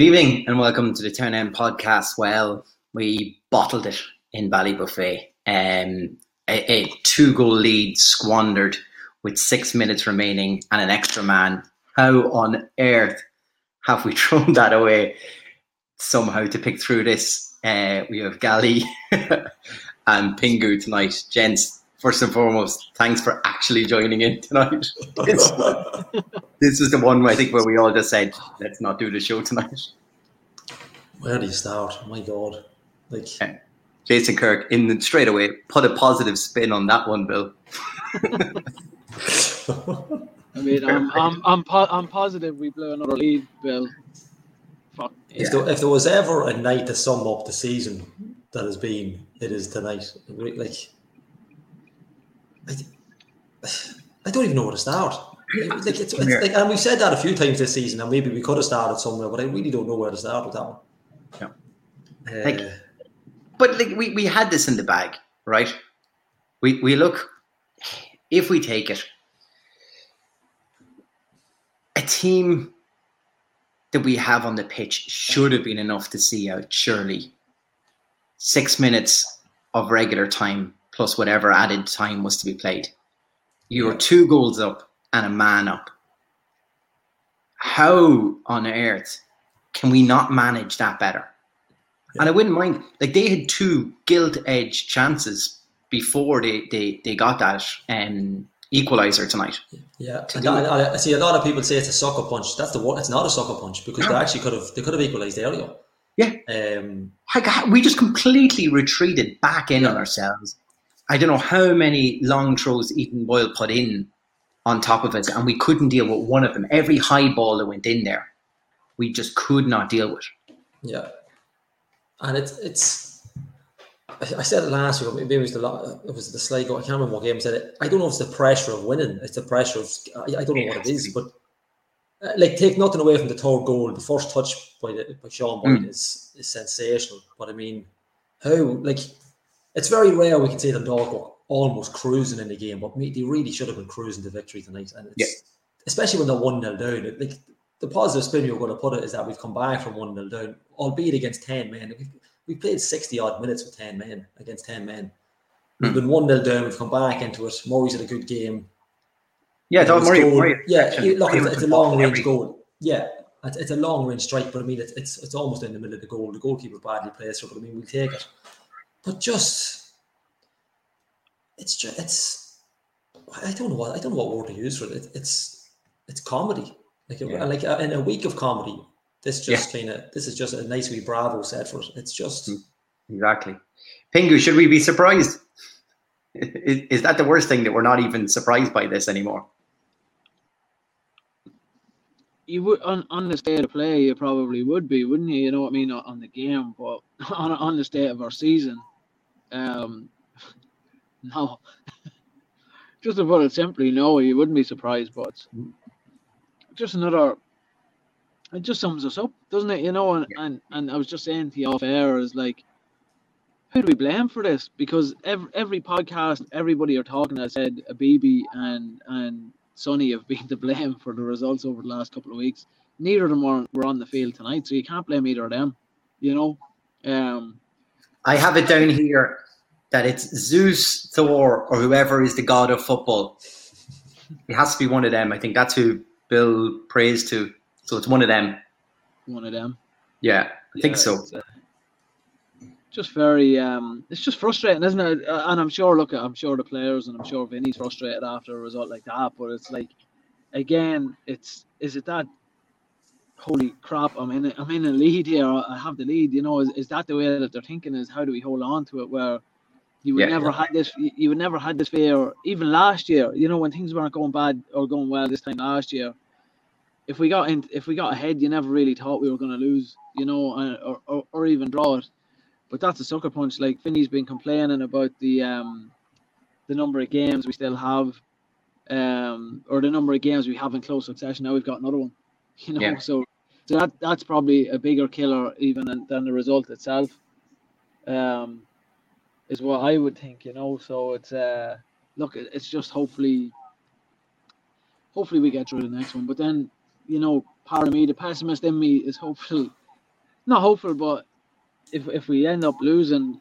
Good evening and welcome to the Turn End podcast. Well, we bottled it in Ballybofey. Um, a, a two goal lead squandered with six minutes remaining and an extra man. How on earth have we thrown that away somehow to pick through this? Uh, we have Gali and Pingu tonight. Gents, first and foremost, thanks for actually joining in tonight. this, this is the one where I think where we all just said, let's not do the show tonight. Where do you start? My God. Like Jason Kirk in the, straight away put a positive spin on that one, Bill. I mean, I'm I'm I'm, po- I'm positive we blew another lead, Bill. Fuck. if, there, if there was ever a night to sum up the season that has been, it is tonight. Like, I, I don't even know where to start. Like, it's, it's like, and we've said that a few times this season, and maybe we could have started somewhere, but I really don't know where to start with that one. Yeah. Uh, like, but like we, we had this in the bag, right? We we look if we take it, a team that we have on the pitch should have been enough to see out, surely. Six minutes of regular time plus whatever added time was to be played. You were two goals up and a man up. How on earth can we not manage that better? Yeah. And I wouldn't mind, like they had two gilt edge chances before they, they, they got that um, equalizer tonight. Yeah, I, I, see a lot of people say it's a sucker punch. That's the one. It's not a sucker punch because no. they actually could have they could have equalized earlier. Yeah, um, we just completely retreated back in yeah. on ourselves. I don't know how many long throws Ethan Boyle put in on top of us, and we couldn't deal with one of them. Every high ball that went in there, we just could not deal with. Yeah, and it's it's I said it last week. Maybe it was the it was the Sligo. I can't remember what game I said it. I don't know if it's the pressure of winning. It's the pressure of I, I don't know what it is, but uh, like take nothing away from the third goal. The first touch by the, by Sean Boyd mm. is is sensational. But I mean, how like it's very rare we can say the dog were almost cruising in the game, but they really should have been cruising to victory tonight. And yeah. especially when they're one 0 down. Like the positive spin you're going to put it is that we've come back from one 0 down, albeit against ten men. We've, we played 60 odd minutes with 10 men against 10 men. We've hmm. been 1 0 down, we've come back into it. Murray's had a good game. Yeah, Don Murray, Murray. Yeah, look, it's, it's a long range goal. Yeah, it's, it's a long range strike, but I mean, it's, it's it's almost in the middle of the goal. The goalkeeper badly plays it, but I mean, we'll take it. But just, it's just, it's, I don't know what, I don't know what word to use for it. It's, it's comedy. Like, yeah. like uh, in a week of comedy, this just yeah. kind of this is just a nice wee bravo set for it. It's just mm, exactly. Pingu, should we be surprised? Is, is that the worst thing that we're not even surprised by this anymore? You would on, on the state of play, you probably would be, wouldn't you? You know what I mean on the game, but on on the state of our season, um, no. just to put it simply, no, you wouldn't be surprised. But. Just another it just sums us up, doesn't it? You know, and, yeah. and, and I was just saying to you off air is like, who do we blame for this? Because every every podcast, everybody are talking has said Abibi and and Sonni have been to blame for the results over the last couple of weeks. Neither of them were, were on the field tonight, so you can't blame either of them. You know. Um, I have it down here that it's Zeus, Thor, or whoever is the god of football. It has to be one of them. I think that's who Bill prays to. So it's one of them. One of them. Yeah, I yeah, think so. Uh, just very, um, it's just frustrating, isn't it? Uh, and I'm sure, look, I'm sure the players and I'm sure Vinny's frustrated after a result like that. But it's like, again, it's is it that? Holy crap! I'm in. A, I'm in a lead here. I have the lead. You know, is, is that the way that they're thinking? Is how do we hold on to it? Where you would yeah, never yeah. had this. You would never had this fear. Even last year, you know, when things weren't going bad or going well this time last year, if we got in, if we got ahead, you never really thought we were going to lose, you know, or, or, or even draw it. But that's a sucker punch. Like Vinny's been complaining about the um, the number of games we still have, um, or the number of games we have in close succession. Now we've got another one, you know. Yeah. So, so that that's probably a bigger killer even than, than the result itself. Um, is what I would think, you know. So it's uh, look, it's just hopefully, hopefully we get through the next one. But then you know, part of me, the pessimist in me, is hopeful not hopeful, but if if we end up losing,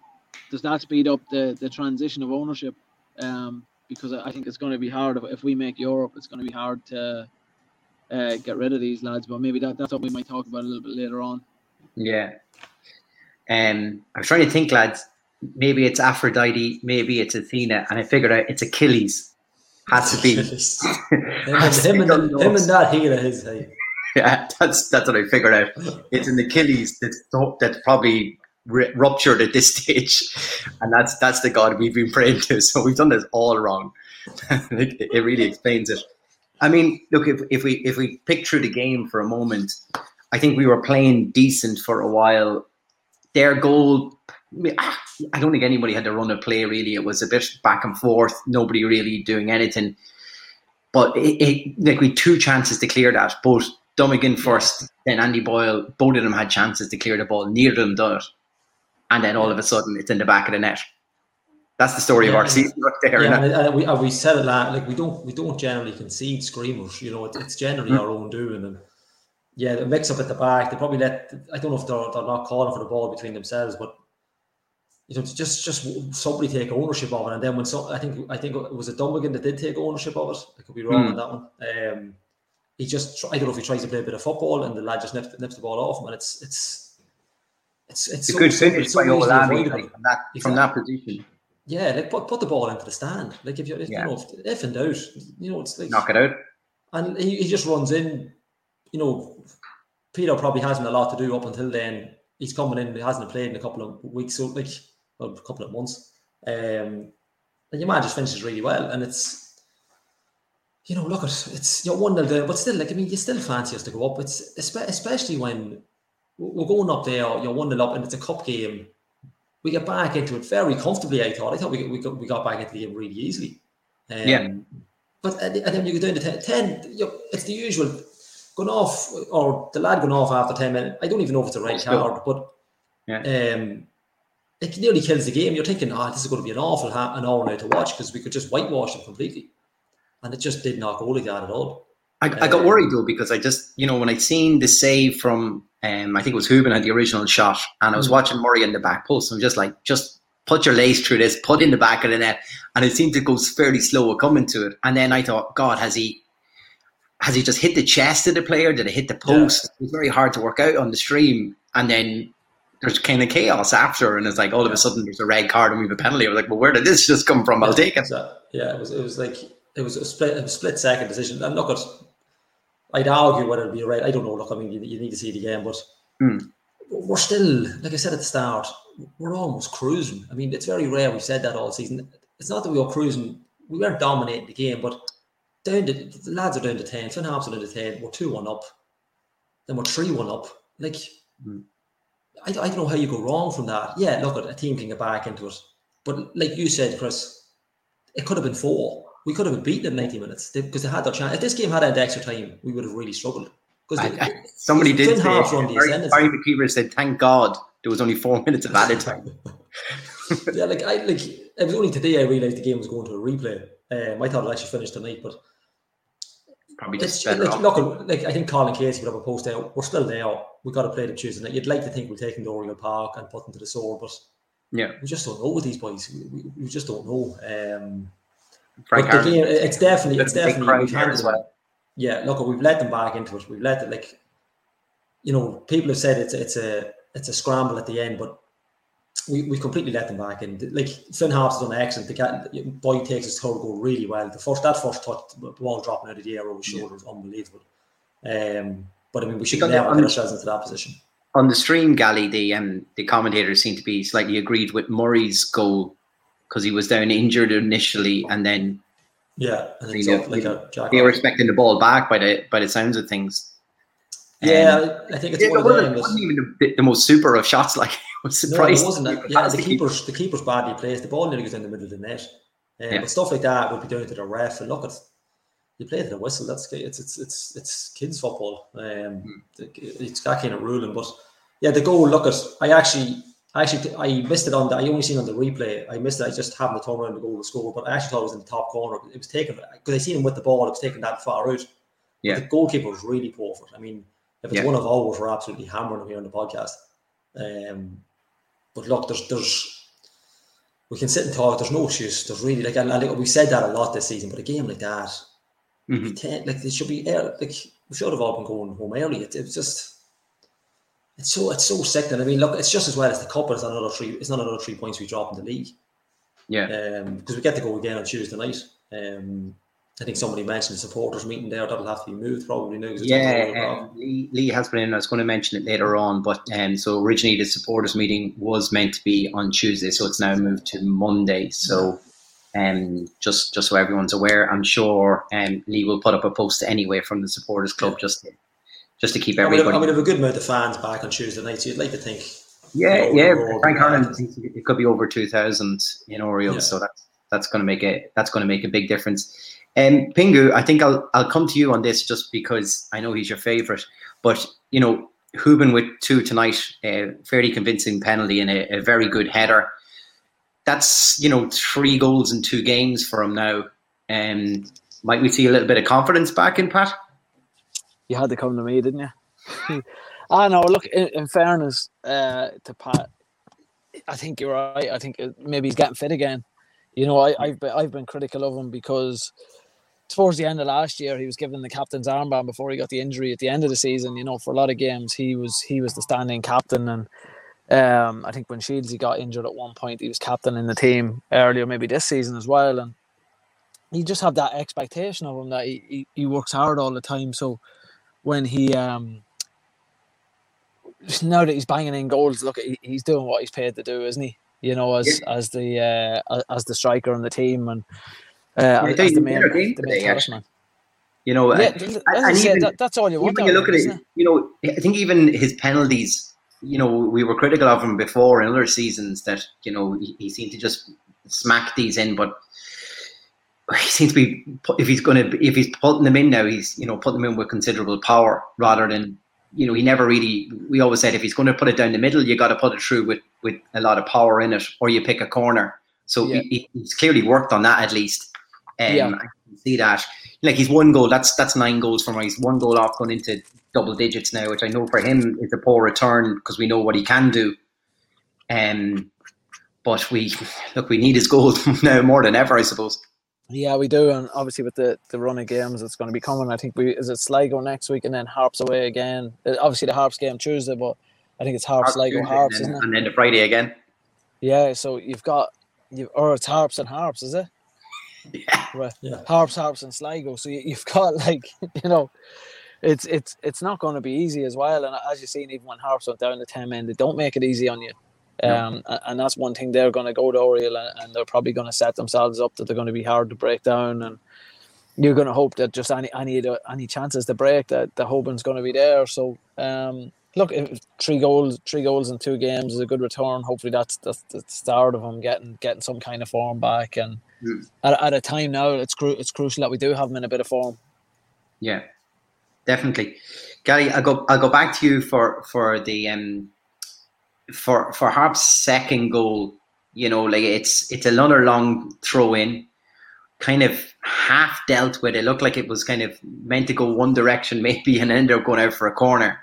does that speed up the the transition of ownership? Um, because I think it's going to be hard if, we make Europe. It's going to be hard to uh, get rid of these lads. But maybe that that's what we might talk about a little bit later on. Yeah. Um, I was trying to think, lads. Maybe it's Aphrodite, maybe it's Athena, and I figured out it's Achilles. Has to be. him, and, him, and, him and that heel his. Hey. Yeah, that's that's what I figured out. It's an Achilles that's that's probably r- ruptured at this stage, and that's that's the god we've been praying to. So we've done this all wrong. it really explains it. I mean, look if if we if we pick through the game for a moment, I think we were playing decent for a while. Their goal, I don't think anybody had to run a play really. It was a bit back and forth. Nobody really doing anything. But it, it like we had two chances to clear that, both Dummigan first, then Andy Boyle. Both of them had chances to clear the ball. Neither of them done it. And then all of a sudden, it's in the back of the net. That's the story Yeah, of our season right there. Yeah, and, and we, and we said it last, like we don't we don't generally concede screamers. You know, it, it's generally Mm. our own doing. And yeah, the mix up at the back. They probably let. I don't know if they're, they're not calling for the ball between themselves, but you know, just just somebody take ownership of it. And then when some, I think I think it was a Dummigan that did take ownership of it. I could be wrong Mm. on that one. Um, he just I don't know if he tries to play a bit of football and the lad just nips, nips the ball off him, and it's it's. It's, it's, It's a so good finish it's so by like, from that from that position. Yeah, like put, put the ball into the stand. Like if you're, if, Yeah. you know, if, if in doubt, you know, it's like, Knock it out. and he, he just runs in. You know, Peter probably hasn't a lot to do up until then. He's coming in. He hasn't played in a couple of weeks, so like well, a couple of months. Um, and your man just finishes really well, and it's. You know, look at it's you're one nil down, but still, like I mean, you still fancy us to go up. It's especially when we're going up there, you're one nil up, and it's a cup game we get back into it very comfortably. I thought. I thought we got, we got, we got back into the game really easily. Um, Yeah. But and and then you go down to 10. 10 you know, it's the usual going off, or the lad going off after 10 minutes. I don't even know if it's a red That's card, but Yeah. um, it nearly kills the game. You're thinking, oh, this is going to be an awful ha- an hour now to watch because we could just whitewash them completely. And it just did not go like that at all. I, I got Um, worried though because I just, you know, when I'd seen the save from, um, I think it was Hoban had the original shot, and I was Mm. watching Murray in the back post. I'm just like, just put your lace through this, put in the back of the net, and it seemed to go fairly slow coming to it. And then I thought, God, has he, has he just hit the chest of the player? Did it hit the post? It was very hard to work out on the stream, and then. There's kind of chaos after, and it's like all of a sudden there's a red card and we have a penalty. I was like, well, where did this just come from? I'll take it. So, yeah, it was it was like it was a split a split second decision. I'm not going. I'd argue whether it'd be a red. I don't know. Look, I mean, you, you need to see the game, but Hmm. we're still, like I said at the start, we're almost cruising. I mean, it's very rare we've said that all season. It's not that we were cruising. We weren't dominating the game, but down to the lads are down to ten. Finn Harps are down to ten. We're two one up. Then we're three one up. Like. Hmm. I, I don't know how you go wrong from that. Yeah, look, at a team can get back into it. But like you said, Chris, it could have been four. We could have beaten in 90 minutes because they, had their chance. If this game had ended extra time, we would have really struggled. Because somebody did say, Harps run the Barry. Barry McKeever said, "Thank God there was only four minutes of added time." yeah, like I like it was only today I realised the game was going to a replay. Um, I thought it actually finished tonight, but Probably it's just better like, off. look, like I think Colin Casey would have a post out. We're still there. We've got to play them Tuesday night. You'd like to think we'll take them to Oriel Park and put them to the sword, but Yeah, we just don't know with these boys. We, we, we just don't know. Um, Frank but the game, it's definitely, it's definitely we've here handed as them- well. Yeah, look, we've let them back into it. We've let it like, you know, people have said it's it's a it's a scramble at the end, but we we completely let them back in. Like Finn Harps has done excellent. The guy, boy takes his third goal really well. The first that first touch, the ball dropping out of the air over his shoulder was unbelievable. Um, but I mean, we should Because never get ourselves into that position. On the stream, Gally, the um, the commentators seem to be slightly agreed with Murray's goal because he was down injured initially, and then Yeah, and Yeah, up like a jack. they were expecting the ball back by the by the sounds of things. Yeah, Um, I- think it's yeah, one it wasn't, it wasn't even the, the most super of shots. Like, was No, surprised. it wasn't. That. Yeah, the keeper. keeper's the keeper's badly placed. The ball nearly goes in the middle of the net. Um, Yeah. But stuff like that would be down to the ref. And look, at you play to the whistle. That's it's it's it's it's kids football. Um, Hmm. it's that kind of ruling. But yeah, the goal. Look at I actually. I actually I missed it on the I only seen on the replay. I missed it. I just happened to turn around the goal to score, but I actually thought it was in the top corner. It was taken because I seen him with the ball. It was taken that far out. But Yeah. the goalkeeper was really poor for it. I mean, if it's Yeah. one of ours, we're absolutely hammering him here on the podcast. Um, but look, there's there's we can sit and talk. There's no excuse. There's really like, like we said that a lot this season, but a game like that, mm-hmm. ten, like it should be like we should have all been going home early. It, it's just it's so it's so sickening. I mean, look, it's just as well as the cup, but it's another three. It's not another three points we drop in the league. Yeah, because um, we get to go again on Tuesday night. Um, I think somebody mentioned the supporters meeting there. That'll have to be moved probably now. Yeah, um, Lee, Lee, has been in. I was going to mention it later on, but um, so originally the supporters meeting was meant to be on Tuesday, so it's now moved to Monday. So, um, just just so everyone's aware, I'm sure um, Lee will put up a post anyway from the supporters club yeah. just to, just to keep everybody. I mean, I mean, have a good amount of fans back on Tuesday night, so you'd like to think. Yeah, you know, yeah. Frank Harlan, it could be over two thousand in Oriel, yeah. so that's that's going to make it that's going to make a big difference. Um, Pingu, I think I'll I'll come to you on this just because I know he's your favourite. But you know, Hoban with two tonight, a fairly convincing penalty and a, a, very good header. That's you know three goals in two games for him now. Um, might we see a little bit of confidence back in Pat? You had to come to me, didn't you? I know. Look, in, in fairness uh, to Pat, I think you're right. I think maybe he's getting fit again. You know, I, have been, I've been critical of him because towards the end of last year, he was given the captain's armband before he got the injury at the end of the season. You know, for a lot of games, he was he was the standing captain, and um, I think when Shields he got injured at one point, he was captain in the team earlier, maybe this season as well, and you just have that expectation of him that he, he, he works hard all the time. So when he um now that he's banging in goals, look, he's doing what he's paid to do, isn't he? You know, as yeah. as the uh, as the striker on the team and uh, yeah, as the main, the main talisman. You know, yeah, and even, that, that's all you want. When you look at it, it, you know, I think even his penalties. You know, we were critical of him before in other seasons that you know he, he seemed to just smack these in, but he seems to be if he's going to if he's putting them in now, he's you know putting them in with considerable power rather than you know he never really. We always said if he's going to put it down the middle, you got to put it through with with a lot of power in it, or you pick a corner. So yeah. he, he's clearly worked on that at least. Um, yeah. I can see that. Like he's one goal. That's that's nine goals from him. He's one goal off going into double digits now, which I know for him is a poor return because we know what he can do. Um, but we look, we need his goals now more than ever, I suppose. Yeah, we do, and obviously with the, the run of games that's going to be coming, I think we is it Sligo next week and then Harps away again. Uh, obviously the Harps game Tuesday, but I think it's Harps, Sligo, Harps, and then, isn't it? And then the Friday again. Yeah, so you've got you or it's Harps and Harps, is it? Yeah. Right. yeah. Harps, Harps, and Sligo. So you, have got like you know, it's it's it's not going to be easy as well. And as you've seen, even when Harps went down to ten men, they don't make it easy on you. Um, no. and that's one thing they're going to go to Oriel, and they're probably going to set themselves up that they're going to be hard to break down. And you're going to hope that just any any any chances to break that the Hoban's going to be there. So um, look, three goals, three goals in two games is a good return. Hopefully, that's, that's the start of him getting getting some kind of form back. And. At, at a time now, it's cru- it's crucial that we do have him in a bit of form. Yeah, definitely, Gary. I'll go. I'll go back to you for for the um for for Harp's second goal. You know, like it's it's another long throw in, kind of half dealt with. It looked like it was kind of meant to go one direction, maybe, and ended up going out for a corner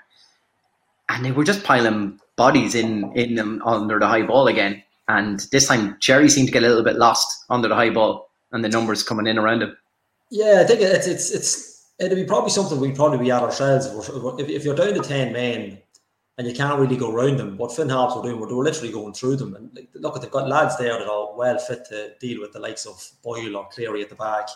and they were just piling bodies in in them under the high ball again. And this time, Cherrie seemed to get a little bit lost under the high ball and the numbers coming in around him. Yeah, I think it's it's it's it'd be probably something we'd probably be at ourselves if, if you're down to ten men and you can't really go around them. What Finn Harps were doing, were were literally going through them. And like, look, they've got lads there that are well fit to deal with the likes of Boyle or Cleary at the back.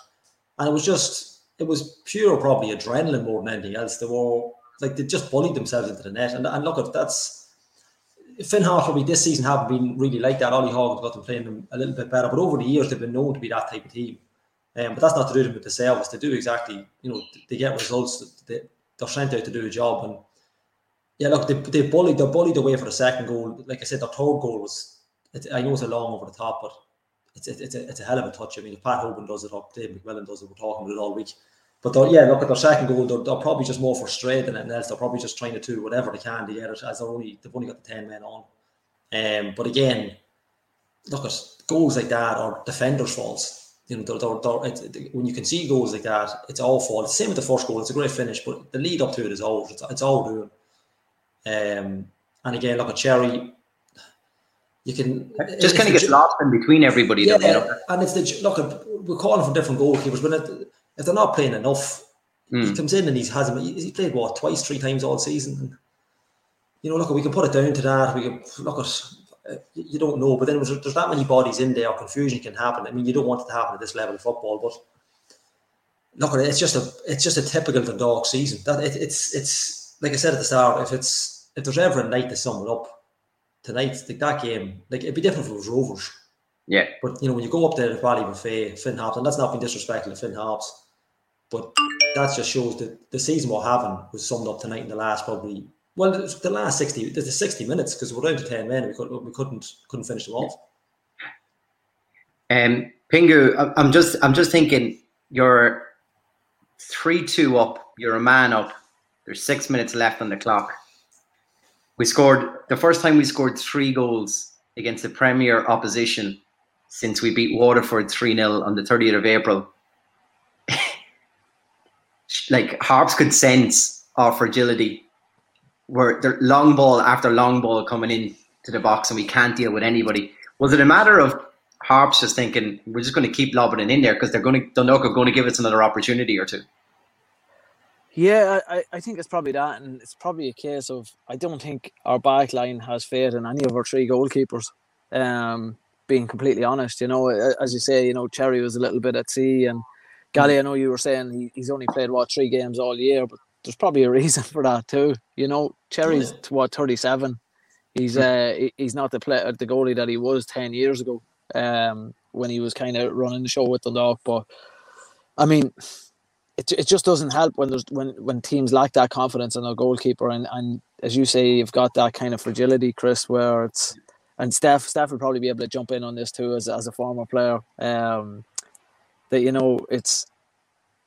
And it was just, it was pure probably adrenaline more than anything else. They were like they just bullied themselves into the net. And, and look, at that's Finn Hartleby this season haven't been really like that. Ollie Horgan has got them playing them a little bit better, but over the years they've been known to be that type of team. Um, but that's not to do them with the service. They do exactly, you know, they get results. They, they're sent out to do a job. And yeah, look, they, they bullied, they bullied away for the second goal. Like I said, their third goal was, I know it's a long over the top, but it's, it's, a, it's a hell of a touch. I mean, if Pat Hoban does it, or Dave McMillan does it, we're talking about it all week. But yeah, look at their second goal. They're, they're, probably just more frustrated than anything else. They're probably just trying to do whatever they can to get it, as they're only they've only got the ten men on. Um, but again, look at goals like that or defenders' faults. You know, they're, they're, they're, when you can see goals like that, it's all fault. Same with the first goal. It's a great finish, but the lead up to it is all it's, it's all doing. Um, And again, look at Cherrie. You can just kind of get lost in between everybody. Yeah, though, you know? and if the look, we're calling for different goalkeepers, but if, if they're not playing enough, he Mm. comes in and he's has him. He played what twice, three times all season. And, you know, look, we can put it down to that. We can look at. uh, You don't know, but then there's, there's that many bodies in there. Confusion can happen. I mean, you don't want it to happen at this level of football, but look, it's just a it's just a typical Dundalk season. That it, it's it's like I said at the start. If it's if there's ever a night to sum it up, tonight like that game, like it'd be different if it was Rovers. Yeah. But you know, when you go up there to Ballybofey, Finn Harps, and that's not being disrespectful to Finn Harps, but that just shows that the season we're having was summed up tonight in the last probably well the the last sixty the the sixty minutes because we're down to ten men we couldn't we couldn't couldn't finish them off. Um, Pingu, I'm just I'm just thinking you're three two up. You're a man up. There's six minutes left on the clock. We scored the first time we scored three goals against the Premier opposition since we beat Waterford three 0 on the 30th of April. like Harps could sense our fragility, where the long ball after long ball coming in to the box, and we can't deal with anybody. Was it a matter of Harps just thinking we're just going to keep lobbing it in there because they're going to Dundalk are going to give us another opportunity or two. Yeah, I, I- I think it's probably that, and it's probably a case of I don't think our back line has faith in any of our three goalkeepers. Um, being completely honest, you know, as you say, you know, Cherrie was a little bit at sea, and Gally, I know you were saying he, he's only played what three games all year, but there's probably a reason for that too. You know, Cherrie's what 37. He's uh he's not the player the goalie that he was 10 years ago. Um, when he was kind of running the show with the dog, but I mean, it, it just doesn't help when there's when when teams lack that confidence in their goalkeeper and and as you say you've got that kind of fragility chris where it's and steph steph will probably be able to jump in on this too as, as a former player um that you know it's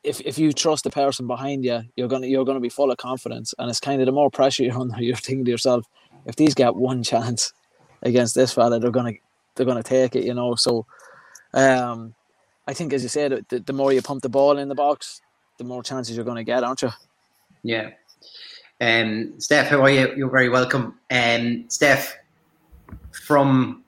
if, if you trust the person behind you you're gonna you're gonna be full of confidence and it's kind of the more pressure you're under you're thinking to yourself if these get one chance against this fella they're gonna they're gonna take it you know so um I think, as you said, the, the more you pump the ball in the box, the more chances you're to get, aren't you? Yeah. Um, Steph, how are you? You're very welcome. Um, Steph, from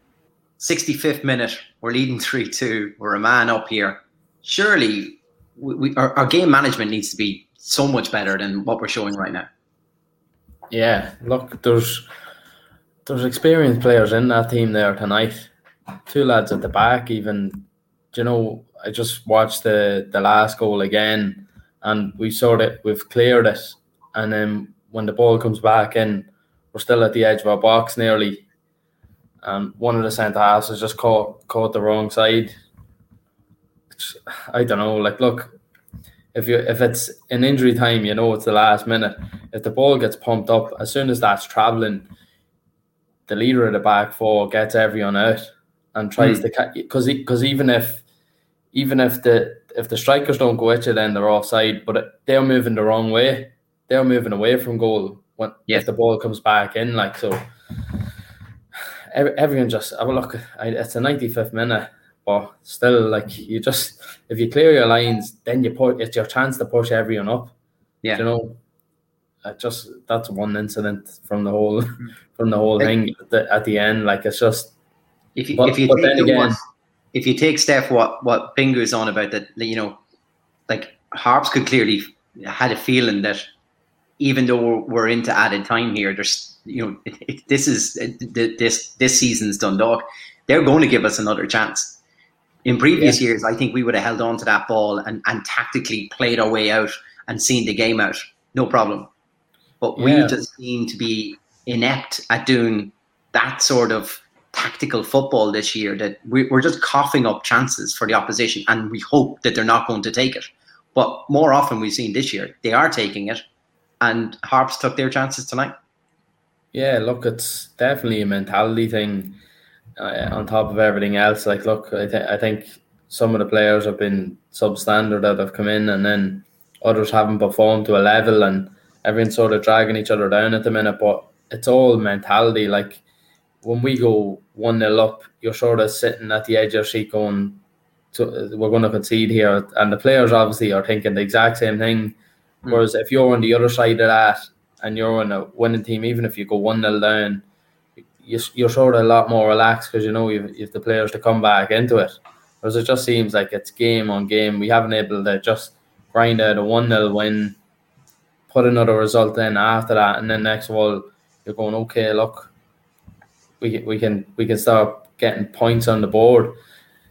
65th minute, we're leading 3 2. We're a man up here. Surely we, we, our, our game management needs to be so much better than what we're showing right now. Yeah, look, there's there's experienced players in that team there tonight. Two lads at the back, even. You know? I just watched the the last goal again, and we sort of we've cleared it, and then when the ball comes back in, we're still at the edge of our box nearly, and one of the centre halves has just caught caught the wrong side. It's- I don't know. Like, look, if you if it's an injury time, you know it's the last minute. If the ball gets pumped up, as soon as that's traveling, the leader of the back four gets everyone out and tries hmm. to catch because because even if even if the if the strikers don't go at you, then they're offside. But it- they're moving the wrong way. They're moving away from goal when Yeah. if the ball comes back in. Like so, everyone just have a look. I, it's a ninety fifth minute, but still, like you just if you clear your lines, then you put it's your chance to push everyone up. Yeah. you know. I just that's one incident from the whole from the whole thing at the, at the end. Like it's just If you, But- if you but take then again- one- if you take Steph, what what Pingu is on about that, you know, like Harps could clearly had a feeling that even though we're, we're into added time here, there's you know it, it, this is this this season's Dundalk. They're going to give us another chance. In previous years, I think we would have held on to that ball and, and tactically played our way out and seen the game out, no problem. But we Yeah. just seem to be inept at doing that sort of tactical football this year that we're just coughing up chances for the opposition and we hope that they're not going to take it. But more often we've seen this year, they are taking it and Harps took their chances tonight. Yeah, look, it's definitely a mentality thing uh, on top of everything else. Like, look, I, th- I think some of the players have been substandard that have come in, and then others haven't performed to a level, and everyone's sort of dragging each other down at the minute. But it's all mentality. Like, when we go 1 0 up, you're sort of sitting at the edge of your seat going, to, we're going to concede here. And the players obviously are thinking the exact same thing. Mm. Whereas if you're on the other side of that, and you're on a winning team, even if you go one 0 down, you, you're sort of a lot more relaxed because you know you've, you've the players to come back into it. Whereas it just seems like it's game on game. We haven't able to just grind out a one 0 win, put another result in after that, and then next of all you're going okay. Look, we we can we can start getting points on the board.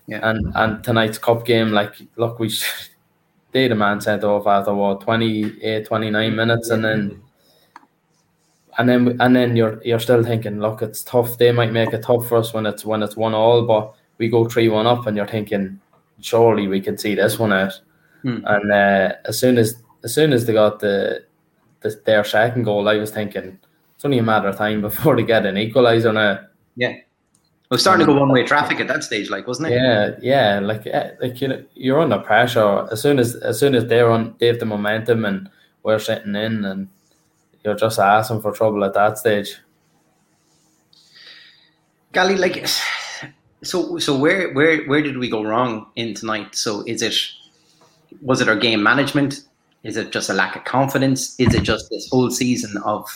Yeah. And and tonight's cup game, like look, we they the man sent off after what 28, 29 minutes, and then and then and then you're you're still thinking, look, it's tough. They might make it tough for us when it's when it's one all, but we go three one up, and you're thinking, surely we could see this one out. Hmm. And uh, as soon as as soon as they got the, the their second goal, I was thinking it's only a matter of time before they get an equaliser now. It was starting to go one way traffic at that stage, like wasn't it? Yeah, yeah, like eh, like you know, you're under pressure as soon as as soon as they're on, they have the momentum, and we're sitting in, and you're just asking for trouble at that stage. Gally, like, so so where where where did we go wrong in tonight? So is it was it our game management? Is it just a lack of confidence? Is it just this whole season of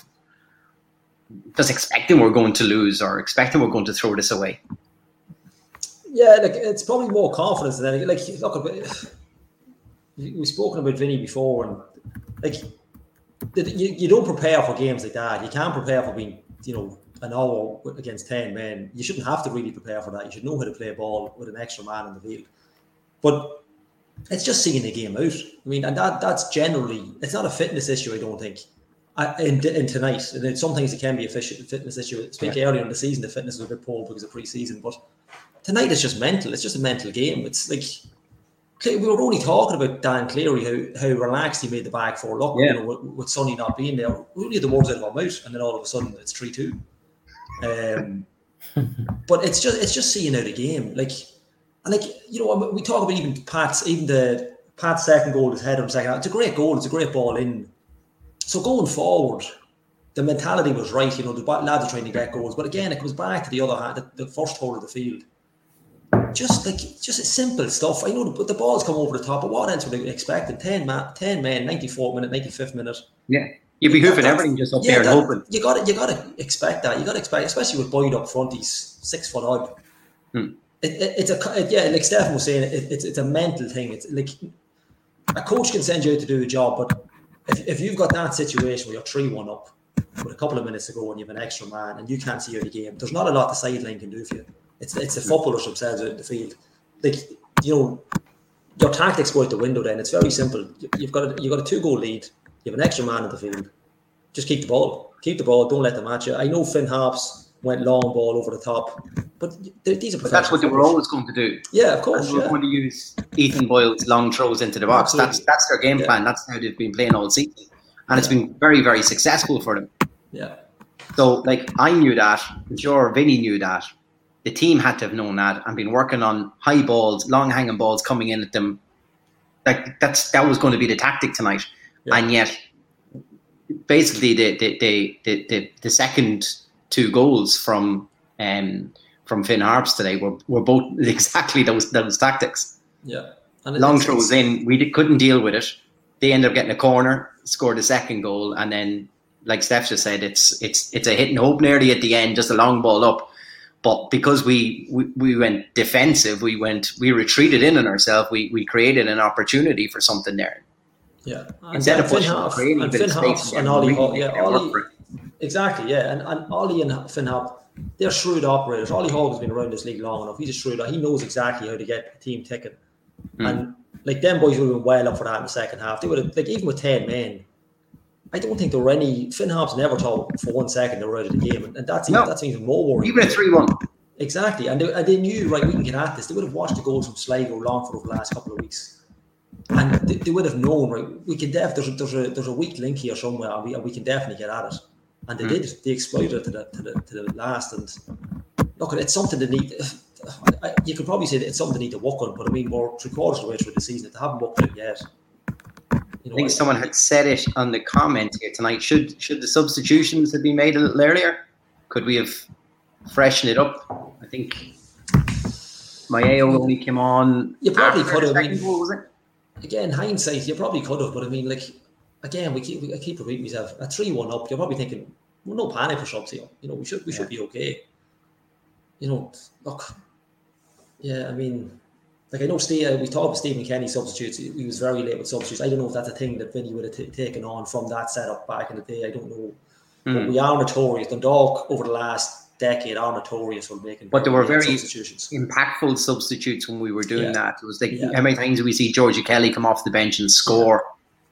just expecting we're going to lose or expecting we're going to throw this away? Yeah, like it's probably more confidence than. Like, look, we've spoken about Vinny before, and like, you, you don't prepare for games like that. You can't prepare for being, you know, an hour against ten men. You shouldn't have to really prepare for that. You should know how to play ball with an extra man in the field. But it's just seeing the game out. I mean, and that that's generally it's not a fitness issue. I don't think. In, in tonight, and then sometimes it can be a fitness issue. Especially earlier in the season, the fitness was a bit poor because of pre-season. But tonight it's just mental. It's just a mental game. It's like we were only talking about Dan Cleary, how, how relaxed he made the back four look, Yeah. you know, with, with Sonni not being there. We only had the words out of our mouth, and then all of a sudden it's three two. Um, but it's just it's just seeing out a game, like and like you know we talk about even Pat's even the Pat's second goal, his header in second. It's a great goal. It's a great ball in. So going forward, the mentality was right. You know the lads are trying to get goals, but again it comes back to the other hand, the, the first hole of the field just like just simple stuff. I know the, the balls come over the top, but what else would they expect? In 10 man, 10 men, 94th minute, 95th minute. Yeah. You'd be hoofing That- everything just up Yeah, there and hoping. You got to you got to expect that. You got to expect, especially with Boyd up front. He's six foot odd. Hmm. It, it, it's a it, yeah, like Stephen was saying, it, it's it's a mental thing. It's like a coach can send you out to do a job, but if, if you've got that situation where you're three one up with a couple of minutes to go and you have an extra man and you can't see out the game, there's not a lot the sideline can do for you. It's it's the hmm. footballers themselves out in the field. Like you know, your tactics go out the window. Then it's very simple. You- You've got a, you've got a two goal lead. You have an extra man in the field. Just keep the ball. Keep the ball. Don't let them match you. I know Finn Harps went long ball over the top, but these are But that's what they were always going to do. Yeah, of course. We're Yeah. going to use Ethan Boyle's long throws into the box. Absolutely. That's that's their game Yeah. plan. That's how they've been playing all season, and it's been very very successful for them. yeah. So like I knew that, I'm sure Vinny knew that. The team had to have known that and been working on high balls, long hanging balls coming in at them. Like that's that was going to be the tactic tonight, Yeah. and yet basically the the, the the the the second two goals from um from Finn Harps today were, were both exactly those those tactics. Yeah. And Long throws in, we di- couldn't deal with it. They ended up getting a corner, scored a second goal, and then, like Steph just said, it's it's it's a hit and hope nearly at the end, just a long ball up. But because we, we, we went defensive, we went we retreated in on ourselves. We we created an opportunity for something there. Yeah. And, Instead of and Finn pushing, Harp, creating and Finn of Harp space and Ollie, really yeah, making it work Ollie. Exactly, yeah, and and Ollie and Finn Harp, they're shrewd operators. Ollie has been around this league long enough. He's a shrewd. He knows exactly how to get a team ticking, Hmm. and like them boys would have been well up for that in the second half. They would have like even with ten men. I don't think there were any. Finn Harp's never thought for one second they were out of the game, and, and that's even, No. that's even more worrying. Even a three one. Exactly, and they, and they knew right we can get at this. They would have watched the goals from Sligo, Longford over the last couple of weeks, and they, they would have known right. We can def there's a, there's a there's a weak link here somewhere, and we, and we can definitely get at it. And they Mm. did. They exploited it to the to the to the last. And look, it's something they need. I, you could probably say that it's something they need to work on, but I mean, we're three quarters of the way through the season. If They haven't worked on it yet. You I think someone had said it on the comment here tonight. Should should the substitutions have been made a little earlier? Could we have freshened it up? I think Mayo only came on. You probably could have, I mean- goal, was it? again, hindsight, you probably could have, but I mean, like, again, we keep, we, I keep repeating myself, a 3 1 up, you're probably thinking, well, no panic for subs here. You know, we should we should be okay. You know, look, yeah, I mean, like I know Steve, we talked about Stephen Kenny substitutes. He was very late with substitutes. I don't know if that's a thing that Vinny would have t- taken on from that setup back in the day. I don't know. Mm. But we are notorious. Dundalk over the last decade are notorious for making. But there were very substitutions. impactful substitutes when we were doing yeah. that. It was like yeah. how many times we see Georgie Kelly come off the bench and score?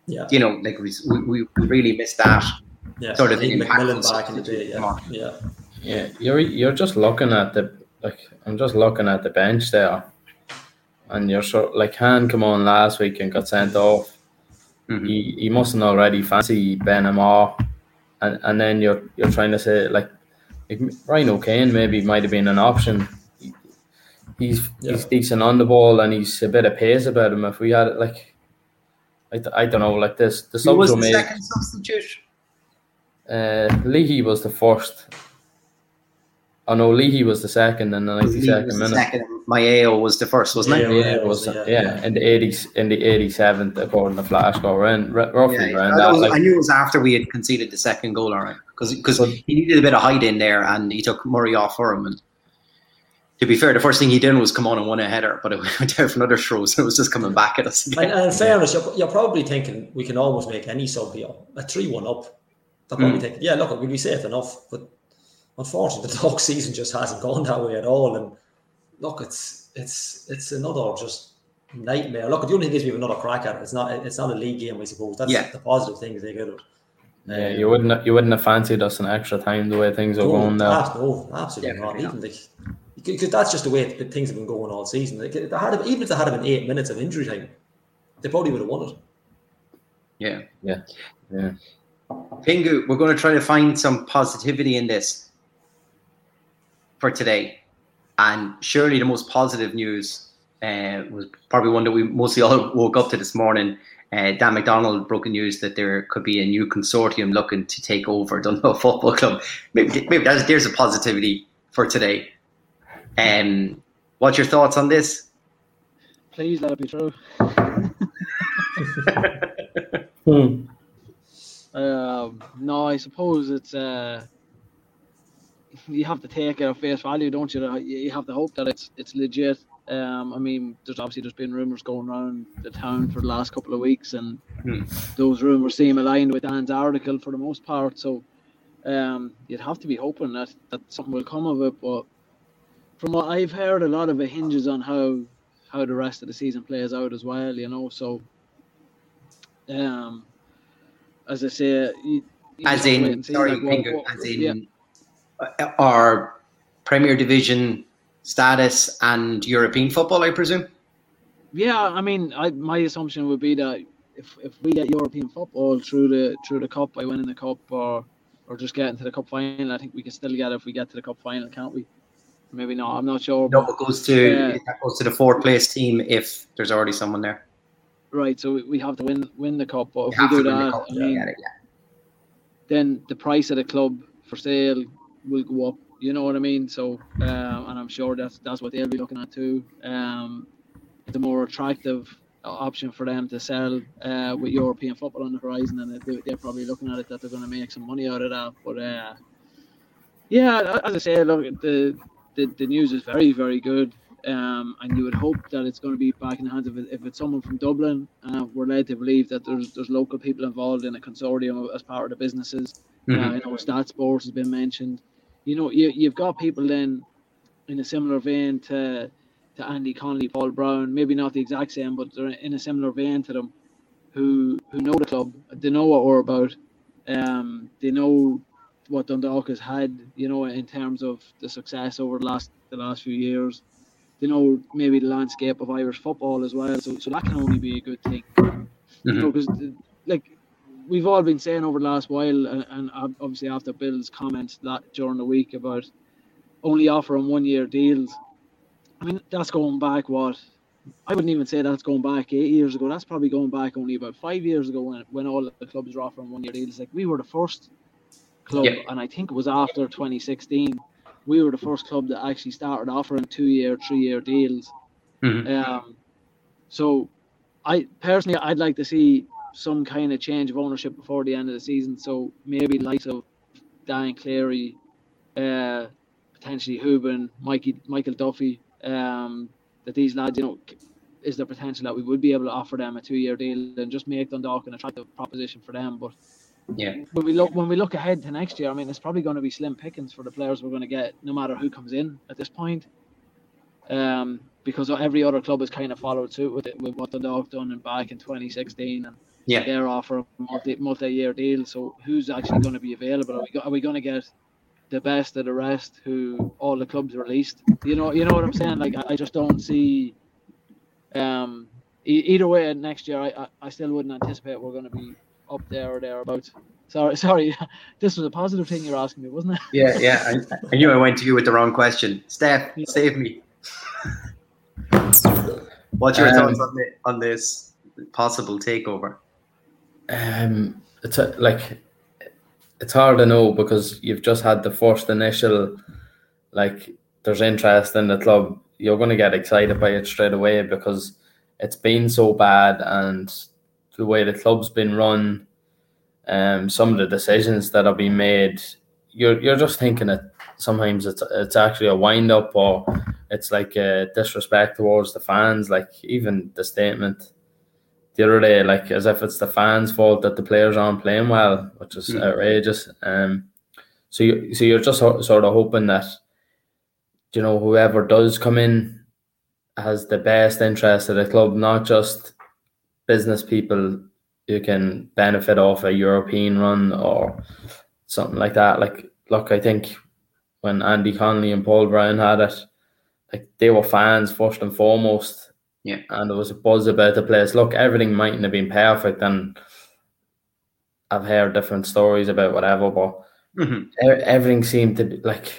Yeah, you know, like we we, we really missed that. Yeah, sort of McMillan back in the day. Yeah, yeah, yeah. You're you're just looking at the like I'm just looking at the bench there, and you're sort like Han come on last week and got sent off. Mm-hmm. He, he mustn't already fancy Ben Amar, and and then you're you're trying to say like like Ryan O'Kane maybe might have been an option. He's yeah. he's decent on the ball and he's a bit of pace about him. If we had it, like, I, I don't know, like this the subs was the made, second substitute. Uh, Leahy was the first. Oh no, Leahy was the second in the ninety second minute. Second, Mayo was the first, wasn't it? Yeah, was, yeah, yeah, yeah, in the eighty in the eighty seventh, according to Flash score, and roughly yeah, around that. Was, like, I knew it was after we had conceded the second goal, all right, because because he needed a bit of height in there, and he took Murray off for him. And to be fair, the first thing he did was come on and won a header, but it went out for another throw, so it was just coming back at us. Again. And, in fairness, you're, you're, probably thinking we can almost make any sub here a three-one up. They're probably mm. thinking, yeah, look, we'll be safe enough, but unfortunately, the dog season just hasn't gone that way at all. And look, it's it's it's another just nightmare. Look, the only thing is we have another crack at it. It's not it's not a league game, I suppose. That's yeah. the positive thing to take out it. Yeah, you wouldn't you wouldn't have fancied us an extra time the way things are no, going now. No, absolutely yeah, not. Even like because that's just the way things have been going all season. Like, had, even if they had been eight minutes of injury time, they probably would have won it. Yeah, yeah, yeah. Pingu, we're going to try to find some positivity in this for today. And surely the most positive news uh, was probably one that we mostly all woke up to this morning. Uh, Dan McDonnell broke news that there could be a new consortium looking to take over Dundalk Football Club. Maybe, maybe there's a positivity for today. Um, what's your thoughts on this? Please let it be true. hmm. um, no, I suppose it's uh, you have to take it at face value, don't you? You have to hope that it's it's legit. Um, I mean, there's obviously there's been rumours going around the town for the last couple of weeks, and hmm. those rumours seem aligned with Dan's article for the most part. So um, you'd have to be hoping that that something will come of it. But from what I've heard, a lot of it hinges on how how the rest of the season plays out as well. You know, so um, as I say, you, you as in sorry, like what, what, as in. Yeah our Premier Division status and European football, I presume. Yeah, I mean, I, my assumption would be that if, if we get European football through the through the cup by winning the cup or or just getting to the cup final, I think we can still get it if we get to the cup final, can't we? Maybe not. I'm not sure. No, it goes to yeah. that goes to the fourth place team if there's already someone there. Right, so we have to win win the cup. But if we do that, I mean, it, yeah. then the price of the club for sale will go up. You know what I mean? So, um, and I'm sure that's that's what they'll be looking at too. Um, the more attractive option for them to sell uh, with European football on the horizon, and they're probably looking at it that they're going to make some money out of that. But uh, yeah, as I say, look, the, the the news is very very good. Um, and you would hope that it's going to be back in the hands of. If it's someone from Dublin, uh, we're led to believe that there's there's local people involved in a consortium as part of the businesses. Mm-hmm. Uh, I know STATSports has been mentioned you know, you, you've got people then in a similar vein to to Andy Connolly, Paul Brown, maybe not the exact same, but they're in a similar vein to them, who who know the club, they know what we're about, um, they know what Dundalk has had, you know, in terms of the success over the last the last few years. They know maybe the landscape of Irish football as well, so so that can only be a good thing. Mm-hmm. You know, because like we've all been saying over the last while, and, and obviously after Bill's comments that during the week about only offering one year deals. I mean, that's going back what I wouldn't even say that's going back eight years ago. That's probably going back only about five years ago when when all the clubs were offering one year deals. Like we were the first club, yeah. and I think it was after 2016. We were the first club that actually started offering two year, three year deals. Mm-hmm. Um, so I personally, I'd like to see some kind of change of ownership before the end of the season. So maybe likes of Dan Cleary, uh, potentially Hoban, Mikey, Michael Duffy, um, that these lads, you know, is the potential that we would be able to offer them a two-year deal and just make Dundalk an attractive proposition for them. But yeah, when we look when we look ahead to next year, I mean, it's probably going to be slim pickings for the players we're going to get, no matter who comes in at this point. Um, because every other club has kind of followed suit with it, with what the dog done and back in 2016, and yeah, they're offering multi multi-year deal. So who's actually going to be available? Are we are we going to get the best of the rest who all the clubs released? You know, you know what I'm saying? Like I, I just don't see. Um, e- either way, next year I, I, I still wouldn't anticipate we're going to be up there or thereabouts. Sorry, sorry. This was a positive thing you're asking me, wasn't it? Yeah, yeah. I, I knew I went to you with the wrong question. Steph, Yeah. save me. What's your Um, thoughts on, the, on this possible takeover? Um, it's a, like it's hard to know because you've just had the first initial, like there's interest in the club. You're going to get excited by it straight away because it's been so bad and the way the club's been run, um, some of the decisions that have been made. You're you're just thinking that sometimes it's it's actually a wind up or it's like a disrespect towards the fans. Like even the statement the other day, like as if it's the fans' fault that the players aren't playing well, which is Mm. outrageous. Um, so you so you're just ho- sort of hoping that you know whoever does come in has the best interest of the club, not just business people who can benefit off a European run or something like that. Like, look, I think when Andy Connolly and Paul Brown had it, like they were fans first and foremost Yeah. and there was a buzz about the place. Look, everything mightn't have been perfect, and I've heard different stories about whatever, but Mhm. e- everything seemed to be like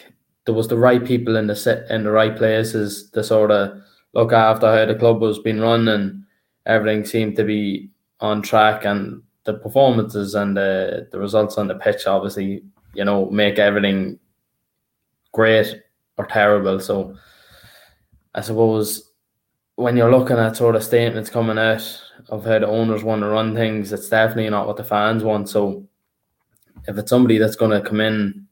there was the right people in the sit in the right places to sort of look after how the club was being run, and everything seemed to be on track, and the performances and the the results on the pitch, obviously, you know, make everything great or terrible. So, I suppose when you're looking at sort of statements coming out of how the owners want to run things, it's definitely not what the fans want. So if it's somebody that's going to come in,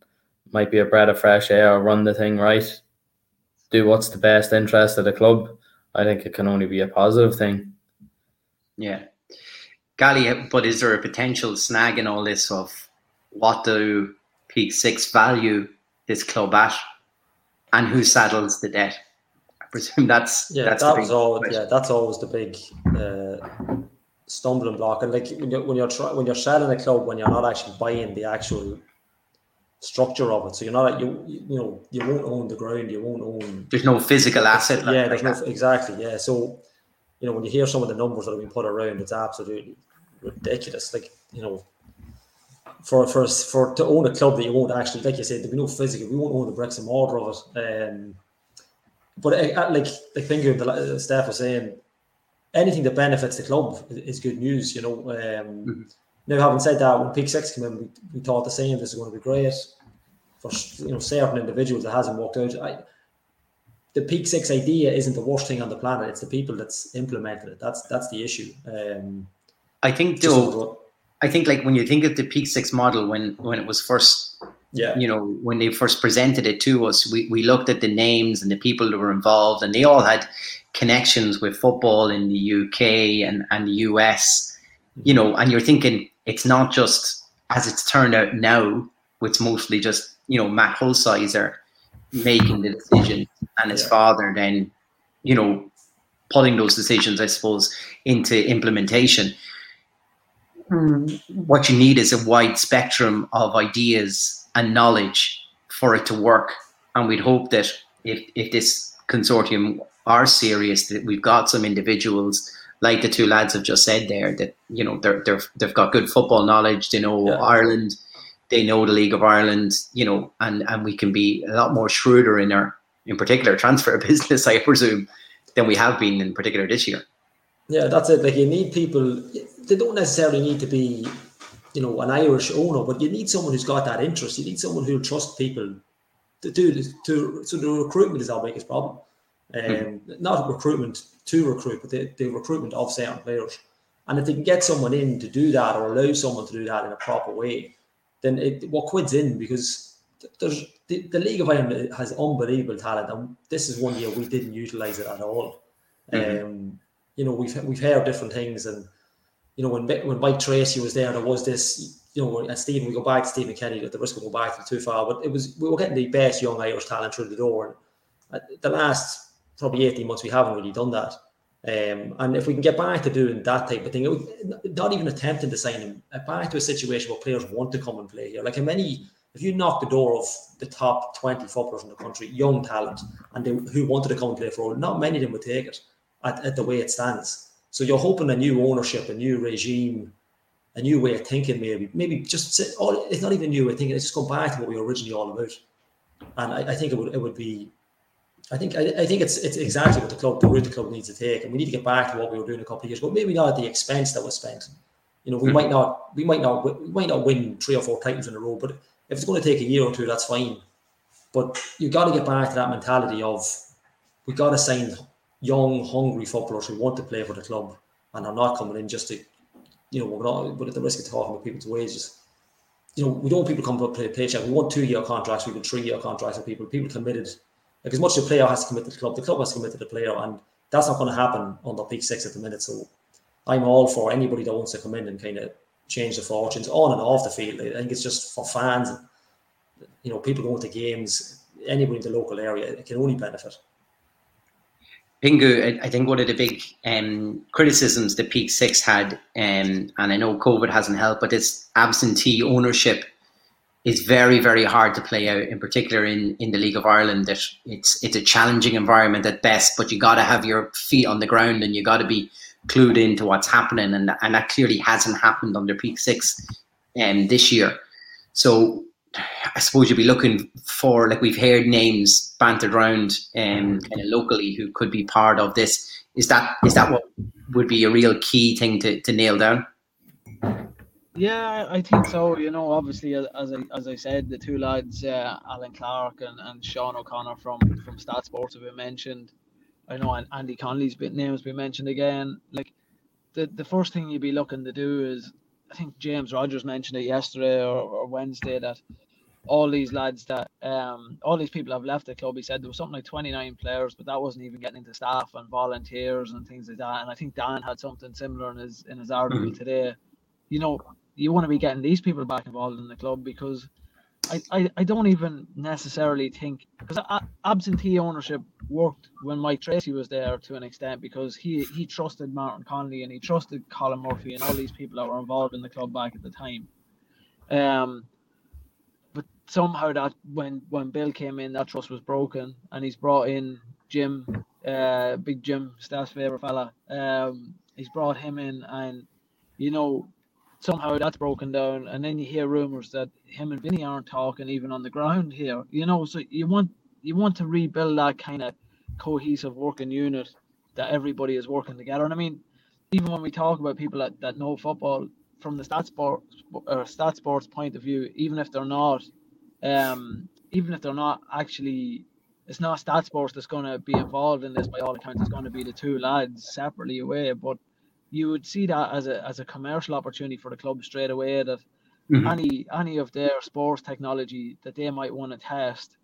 might be a breath of fresh air, run the thing right, do what's the best interest of the club, I think it can only be a positive thing. Yeah. Gally, but is there a potential snag in all this of what do Peak Six value this club at and who saddles the debt? I presume that's Yeah, that's that was always yeah, that's always the big uh, stumbling block. And like when you're when you're try, when you're selling a club, when you're not actually buying the actual structure of it, so you're not you you know you won't own the ground, you won't own There's no physical asset. like- yeah, like there's no exactly yeah. So you know when you hear some of the numbers that have been put around, it's absolutely ridiculous. Like you know. For, for for to own a club that you won't actually like you said there'll be no physical we won't own the bricks and mortar of it um, but uh, uh, like like Finger the staff was saying anything that benefits the club is good news you know um, Mhm. now having said that when peak six came in we, we thought the same this is going to be great for you know certain individuals it hasn't worked out I, the peak six idea isn't the worst thing on the planet it's the people that's implemented it. That's that's the issue. Um, I think though, I think like when you think of the Peak Six model when when it was first yeah. you know, when they first presented it to us, we, we looked at the names and the people that were involved, and they all had connections with football in the UK and, and the US, you know, and you're thinking it's not just as it's turned out now, it's mostly just, you know, Matt Hulsizer making the decision and his Yeah. father then, you know, putting those decisions, I suppose, into implementation. Hmm. What you need is a wide spectrum of ideas and knowledge for it to work. And we'd hope that if, if this consortium are serious, that we've got some individuals like the two lads have just said there that you know they're, they're they've got good football knowledge. They know Yeah. Ireland, they know the League of Ireland, you know, and and we can be a lot more shrewder in our in particular transfer business, I presume, than we have been in particular this year. Yeah, that's it. Like you need people. They don't necessarily need to be, you know, an Irish owner, but you need someone who's got that interest. You need someone who'll trust people to do this. To so the recruitment is our biggest problem. Um, Not recruitment to recruit, but the, the recruitment of certain players. And if they can get someone in to do that or allow someone to do that in a proper way, then it what quid's in because there's the, the League of Ireland has unbelievable talent, and this is one year we didn't utilize it at all. Mm-hmm. Um, you know, we've we've heard different things, and you know, when when Mike Tracy was there, there was this. You know, and Stephen, we go back to Stephen Kenny at the risk of going back too far, but it was we were getting the best young Irish talent through the door. And the last probably eighteen months, we haven't really done that. Um, and if we can get back to doing that type of thing, would, not even attempting to sign him, uh, back to a situation where players want to come and play here. Like how many, if you knock the door of the top 20 footballers in the country, young talent, and they, who wanted to come and play for not many of them would take it at, at the way it stands. So you're hoping a new ownership, a new regime, a new way of thinking, maybe, maybe just sit, oh, it's not even new way of thinking. It's just go back to what we were originally all about. And I, I think it would it would be I think I, I, think it's it's exactly what the club the route the club needs to take, and we need to get back to what we were doing a couple of years ago. Maybe not at the expense that was spent. You know, we mm-hmm. might not we might not we might not win three or four titles in a row, but if it's going to take a year or two, that's fine. But you've got to get back to that mentality of we got to sign young, hungry footballers who want to play for the club and are not coming in just to, you know, we're not, but at the risk of talking about people's wages. You know, we don't want people come up play a paycheck. We want two year contracts, we want three year contracts for people. People committed like as much as the player has to commit to the club, the club has to commit to the player, and that's not going to happen the peak six at the minute. So I'm all for anybody that wants to come in and kind of change the fortunes on and off the field. I think it's just for fans, you know, people going to games, anybody in the local area, it can only benefit. Pingu, I think one of the big um, criticisms the Peak Six had, um, and I know COVID hasn't helped, but it's absentee ownership is very very hard to play out in particular in in the league of ireland that it's it's a challenging environment at best but you got to have your feet on the ground and you got to be clued into what's happening and and that clearly hasn't happened under peak six um, this year so I suppose you'll be looking for like we've heard names bantered around um, kind of locally who could be part of this. Is that is that what would be a real key thing to, to nail down? Yeah, I think so. You know, obviously, as I as I said, the two lads, uh, Alan Clarke and, and Sean O'Connor from from STATSports have been mentioned. I know Andy Connolly's been, name's been mentioned again. Like the the first thing you'd be looking to do is, I think James Rogers mentioned it yesterday or, or Wednesday that all these lads that um all these people have left the club. He said there was something like 29 players, but that wasn't even getting into staff and volunteers and things like that. And I think Dan had something similar in his in his article mm-hmm. today. You know, you want to be getting these people back involved in the club because I, I, I don't even necessarily think because absentee ownership worked when Mike Tracy was there to an extent because he he trusted Martin Connolly and he trusted Colin Murphy and all these people that were involved in the club back at the time. Um, but somehow that when when Bill came in, that trust was broken, and he's brought in Jim, uh, Big Jim, staff's favorite fella. Um, he's brought him in, and you know somehow that's broken down, and then you hear rumors that him and Vinny aren't talking even on the ground here. You know, so you want you want to rebuild that kind of cohesive working unit that everybody is working together. And I mean, even when we talk about people that, that know football from the STATSports or STATSports point of view, even if they're not, um, even if they're not actually, it's not STATSports that's going to be involved in this by all accounts. It's going to be the two lads separately away, but you would see that as a as a commercial opportunity for the club straight away that mm-hmm. any any of their sports technology that they might want to test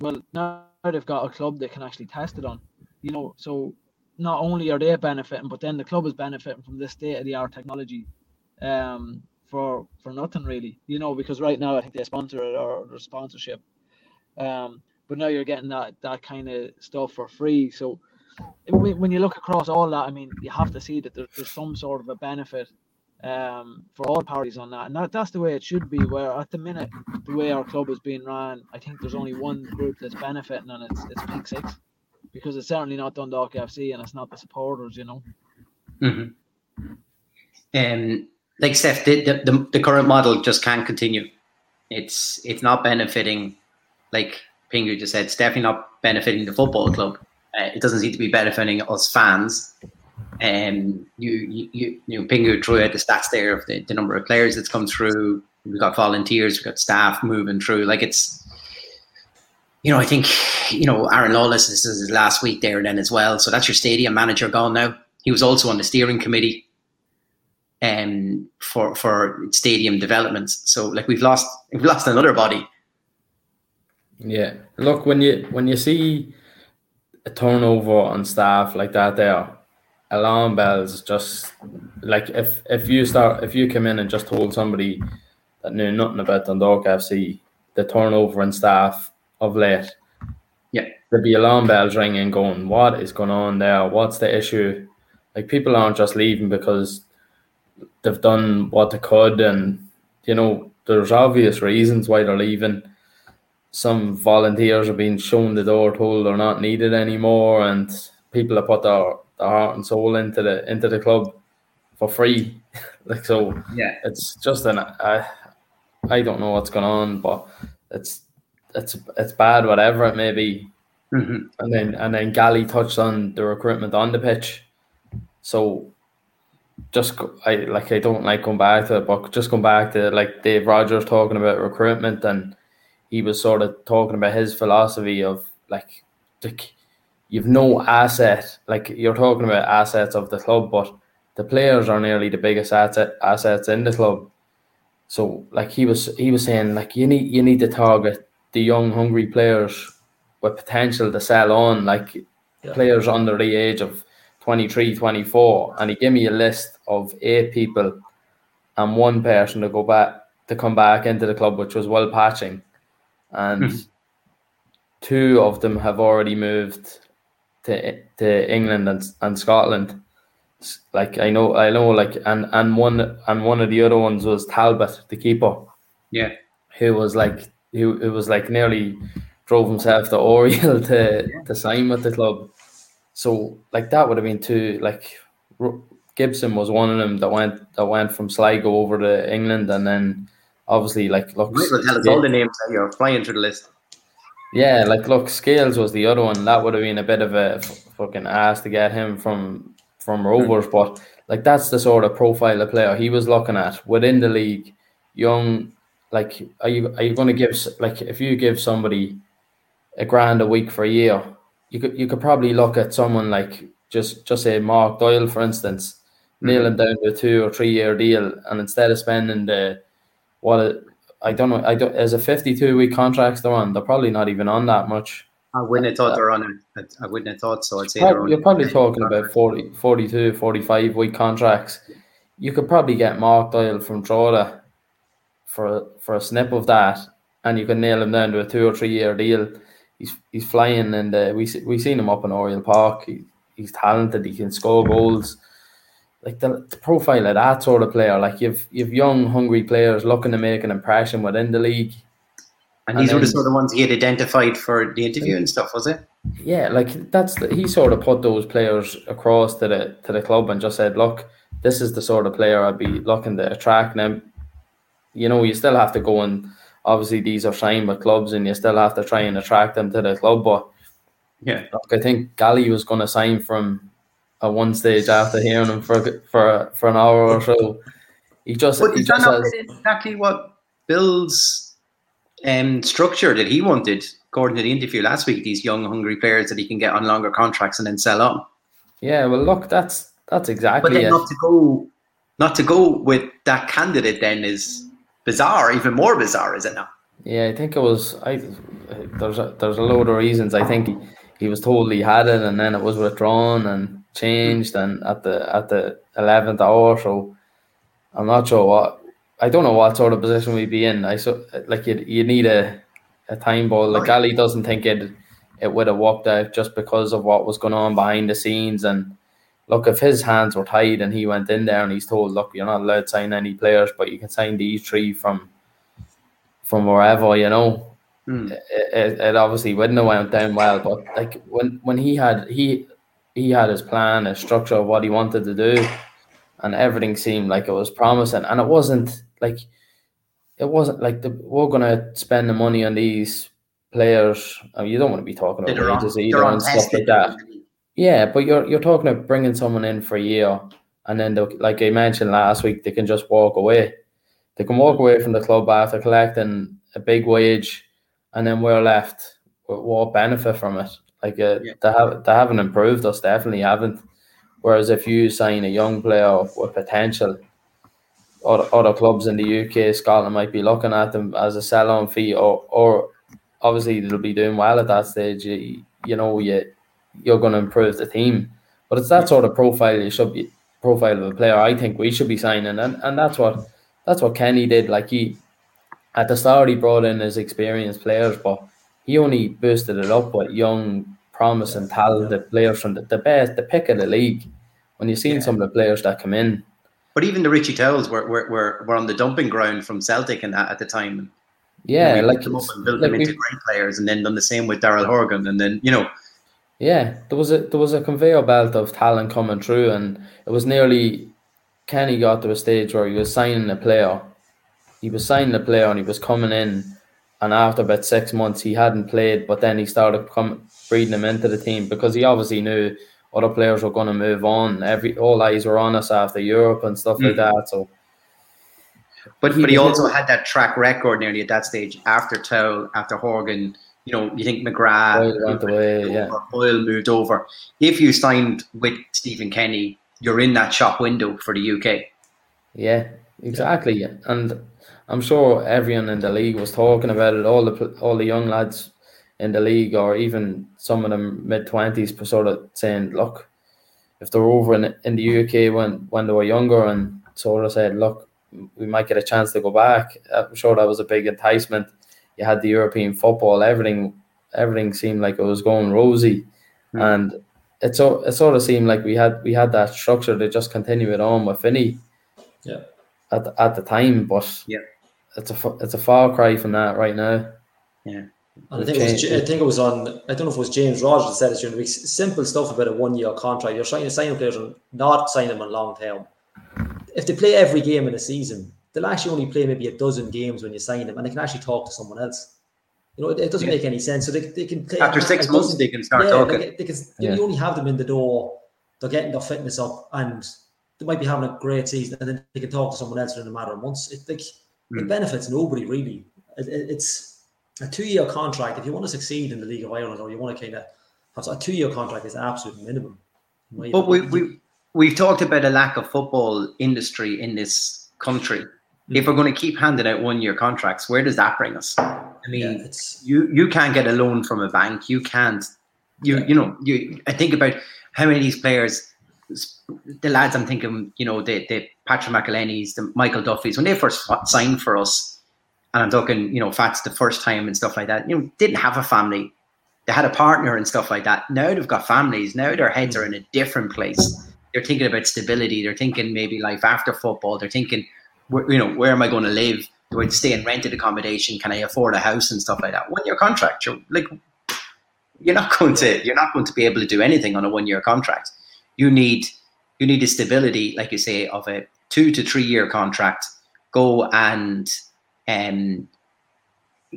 well now they've got a club they can actually test it on you know? So not only are they benefiting but then the club is benefiting from this state of the art technology um for for nothing really you know? Because right now i think they sponsor it or their sponsorship um but now you're getting that that kind of stuff for free. So when you look across all that, I mean, you have to see that there's, there's some sort of a benefit um, for all parties on that, and that, that's the way it should be. Where at the minute, the way our club is being run, I think there's only one group that's benefiting, and it's it's Peak Six, because it's certainly not Dundalk FC, and it's not the supporters, you know. Mm-hmm. Um, like Steph, the, the the current model just can't continue. It's it's not benefiting, like Pingu just said, it's definitely not benefiting the football club uh, it doesn't seem to be benefiting us fans. Um, you, you, you, you know, Pingu threw out the stats there of the, the number of players that's come through. We've got volunteers, we've got staff moving through. Like it's, you know, I think, you know, Aaron Lawless, this is his last week there then as well. So that's your stadium manager gone now. He was also on the steering committee. um, for for stadium developments. So like we've lost we've lost another body. Yeah, look when you when you see a turnover on staff like that, there, alarm bells just like if if you start if you come in and just told somebody that knew nothing about Dundalk FC the turnover in staff of late, yeah, there'd be alarm bells ringing, going, "What is going on there? What's the issue?" Like people aren't just leaving because they've done what they could, and you know there's obvious reasons why they're leaving. Some volunteers are being shown the door, told they're not needed anymore, and people have put their, their heart and soul into the into the club for free. like so, yeah, it's just an I, I don't know what's going on, but it's it's it's bad, whatever it may be. Mm-hmm. And then and then Gally touched on the recruitment on the pitch. So just I like I don't like going back to it, but just going back to like Dave Rogers talking about recruitment and he was sort of talking about his philosophy of like, like you've no asset like you're talking about assets of the club, but the players are nearly the biggest asset assets in the club. So like he was he was saying like you need you need to target the young hungry players with potential to sell on like yeah. players under the age of 23, 24, and he gave me a list of eight people and one person to go back to come back into the club, which was Will Patching, and mm-hmm. two of them have already moved to to England and, and Scotland. Like I know, I know, like and and one and one of the other ones was Talbot, the keeper. Yeah, who was like who it was like nearly drove himself to Oriel to yeah. to sign with the club. So like that would have been two like Gibson was one of them that went that went from Sligo over to England and then obviously like look well, tell us all the names that you're flying through the list. Yeah, like look, Scales was the other one. That would have been a bit of a f- fucking ass to get him from from Rovers, mm. but like that's the sort of profile of player he was looking at within the league. Young, like are you are you going to give like if you give somebody a grand a week for a year, you could you could probably look at someone like just just say Mark Doyle, for instance, mm-hmm. nailing down to a two or three year deal, and instead of spending the what I don't know, I don't as a fifty two week contracts they're on, they're probably not even on that much. I wouldn't have thought they're on it. I wouldn't have thought so. I'd say probably, you're probably talking about 40, 42, 45 week contracts. You could probably get Mark Doyle from Drogheda for for a snip of that, and you can nail him down to a two or three year deal he's he's flying, and uh, we we seen him up in Oriel Park. He, he's talented. He can score goals. Like the, the, profile of that sort of player, like you've you've young, hungry players looking to make an impression within the league. And, and these then, were the sort of ones he had identified for the interview and stuff, was it? Yeah, like that's the, he sort of put those players across to the to the club and just said, look, this is the sort of player I'd be looking to attract. Now, you know, you still have to go and obviously these are signed with clubs and you still have to try and attract them to the club. But yeah, look, I think Gally was going to sign from at one stage after hearing him for for for an hour or so. He just but he just has, exactly what Bill's um, structure that he wanted, according to the interview last week. These young, hungry players that he can get on longer contracts and then sell on. Yeah, well, look, that's that's exactly. But then it. not to go, not to go with that candidate then is bizarre, even more bizarre, is it not? Yeah, I think it was. I there's a, there's a load of reasons. I think he, he was told he had it, and then it was withdrawn and changed, and at the at the eleventh hour. So I'm not sure what. I don't know what sort of position we'd be in. I so like you you need a a time ball. Like Ali doesn't think it it would have worked out just because of what was going on behind the scenes and look, if his hands were tied and he went in there and he's told, look, you're not allowed to sign any players, but you can sign these three from from wherever, you know. Mm. It, it, it, obviously wouldn't have went down well, but like when when he had he he had his plan, his structure of what he wanted to do, and everything seemed like it was promising, and it wasn't like it wasn't like the, we're gonna spend the money on these players. I mean, you don't want to be talking about wages either and stuff like that. Yeah, but you're you're talking about bringing someone in for a year, and then like I mentioned last week, they can just walk away. They can walk away from the club after collecting a big wage, and then we're left with what benefit from it? Like uh, yeah. they have they haven't improved us, definitely haven't. Whereas if you sign a young player with potential, other, other clubs in the UK, Scotland might be looking at them as a sell-on fee, or or obviously they'll be doing well at that stage. You, you know, you you're going to improve the team, but it's that sort of profile you should be profile of a player. I think we should be signing, and and that's what that's what Kenny did. Like he at the start, he brought in his experienced players, but he only boosted it up with young, promise promising, talented players from the, the best, the pick of the league. When you've seen Yeah. some of the players that come in, But even the Richie Towells were, were, were, were on the dumping ground from Celtic and that at the time. yeah, we like picked them up and built like them into great players, and then done the same with Daryl Horgan, and then you know, Yeah, there was a there was a conveyor belt of talent coming through, and it was nearly Kenny got to a stage where he was signing a player. He was signing a player, and he was coming in, and after about six months, he hadn't played, but then he started come breeding him into the team because he obviously knew other players were going to move on. Every all eyes were on us after Europe and stuff like Mm. that. So but He but he also had that track record nearly at that stage after Towell, after Horgan. You know, you think McGrath Boyle went away, yeah. over, Boyle moved over. If you signed with Stephen Kenny, you're in that shop window for the UK. Yeah, exactly. Yeah. And I'm sure everyone in the league was talking about it. All the all the young lads in the league, or even some of them mid twenties, sort of saying, "Look, if they're over in in the UK when when they were younger," and sort of said, "Look, we might get a chance to go back." I'm sure that was a big enticement. You had the European football, everything, everything seemed like it was going rosy, Hmm. and it so it sort of seemed like we had we had that structure to just continue it on with Vinny Yeah. at the, at the time, but Yeah. It's a it's a far cry from that right now. And I think, it was, I think it was on, I don't know if it was James Rogers that said it during the week. Simple stuff about a one year contract. You're trying to sign players and not sign them on long term. If they play every game in a season, they'll actually only play maybe a dozen games when you sign them and they can actually talk to someone else. You know, it, it doesn't Yeah. make any sense. So they, they can play After six months, dozen- they can start yeah, talking. They, they can, Yeah. You only have them in the door. They're getting their fitness up, and they might be having a great season, and then they can talk to someone else in a matter of months. It like it Mm. benefits nobody really. It, it- it's a two-year contract. If you want to succeed in the League of Ireland, or you want to kind of have a two-year contract, is absolute minimum. But we, we we've talked about a lack of football industry in this country. If we're going to keep handing out one year contracts, where does that bring us? I mean, yeah, it's you you can't get a loan from a bank. You can't. You Yeah. you know you. I think about how many of these players, the lads. I'm thinking, you know, the the Patrick McEleney's, the Michael Duffy's, when they first signed for us, and I'm talking, you know, Fats the first time and stuff like that. You know, didn't have a family. They had a partner and stuff like that. Now they've got families. Now their heads are in a different place. They're thinking about stability. They're thinking maybe life after football. They're thinking, you know, where am I going to live? Do I stay in rented accommodation? Can I afford a house and stuff like that? One year contract, you're like, you're not going to, you're not going to be able to do anything on a one year contract. You need, you need the stability, like you say, of a two to three year contract. Go and um,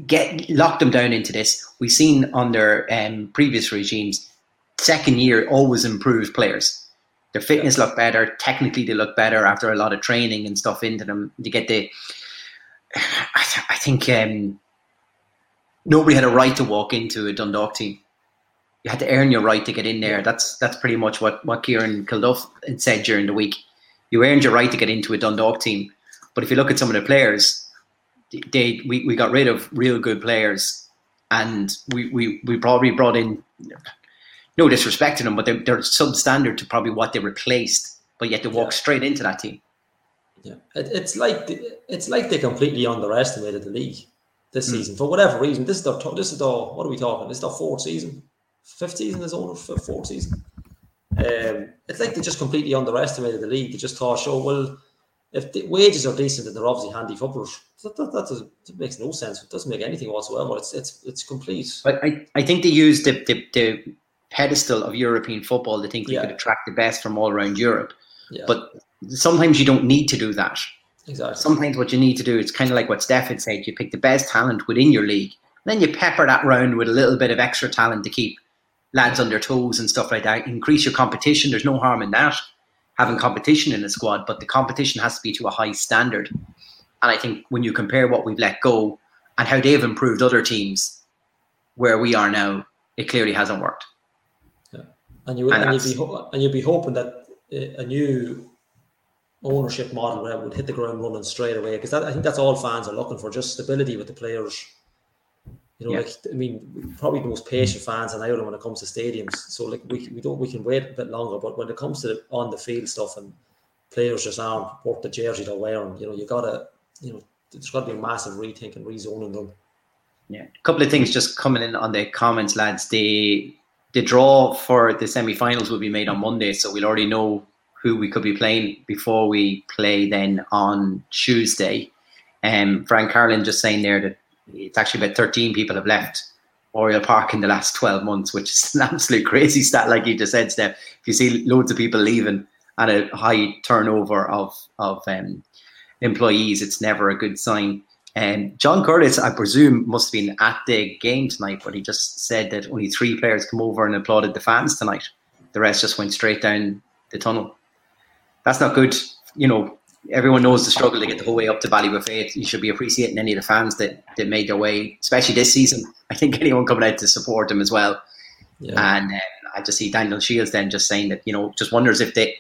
get lock them down into this. We've seen under um, previous regimes, second year always improved players. Their fitness look better. Technically, they look better after a lot of training and stuff into them. To get the, I, th- I think um, nobody had a right to walk into a Dundalk team. You had to earn your right to get in there. That's that's pretty much what what Kieran Kilduff had said during the week. You earned your right to get into a Dundalk team. But if you look at some of the players, they we, we got rid of real good players, and we, we, we probably brought in no disrespect to them, but they're, they're substandard to probably what they replaced. But yet they walk straight into that team. Yeah, it, it's like it's like they completely underestimated the league this Mm. season for whatever reason. This is their this is their what are we talking? This is their fourth season, fifth season is owner f- fourth season. Um, it's like they just completely underestimated the league. They just thought, oh, well, if the wages are decent and they're obviously handy footballers, that, that, that, doesn't, that makes no sense. It doesn't make anything whatsoever. It's it's it's complete. But I, I think they used the, the, the pedestal of European football They think they Yeah. could attract the best from all around Europe. Yeah, But sometimes you don't need to do that. exactly. Sometimes what you need to do, it's kind of like what Steph had said, you pick the best talent within your league, then you pepper that round with a little bit of extra talent to keep lads on their toes and stuff like that. Increase your competition. There's no harm in that, having competition in a squad, but the competition has to be to a high standard. And I think when you compare what we've let go and how they've improved other teams where we are now, it clearly hasn't worked. and you And and, you'd be ho- and you'd be hoping that uh, a new ownership model would hit the ground running straight away because I think that's all fans are looking for, just stability with the players. You know, Yeah. like I mean, probably the most patient fans in Ireland when it comes to stadiums. So like we we don't we can wait a bit longer, but when it comes to the on the field stuff and players just aren't worth the jersey they're wearing, you know, you gotta you know, there's got to be a massive rethink and rezoning them. Yeah, a couple of things just coming in on the comments, lads. The the draw for the semi-finals will be made on Monday, so we'll already know who we could be playing before we play then on Tuesday. Um, Frank Carlin just saying there that it's actually about 13 people have left Oriel Park in the last 12 months, which is an absolute crazy stat, like you just said, Steph. If you see loads of people leaving and a high turnover of of um, employees, it's never a good sign. And John Curtis, I presume, must have been at the game tonight, but he just said that only three players come over and applauded the fans tonight. The rest just went straight down the tunnel. That's not good. You know, everyone knows the struggle to get the whole way up to Ballybofey. You should be appreciating any of the fans that, that made their way, especially this season. I think anyone coming out to support them as well. Yeah. And uh, I just see Daniel Shields then just saying that, you know, just wonders if the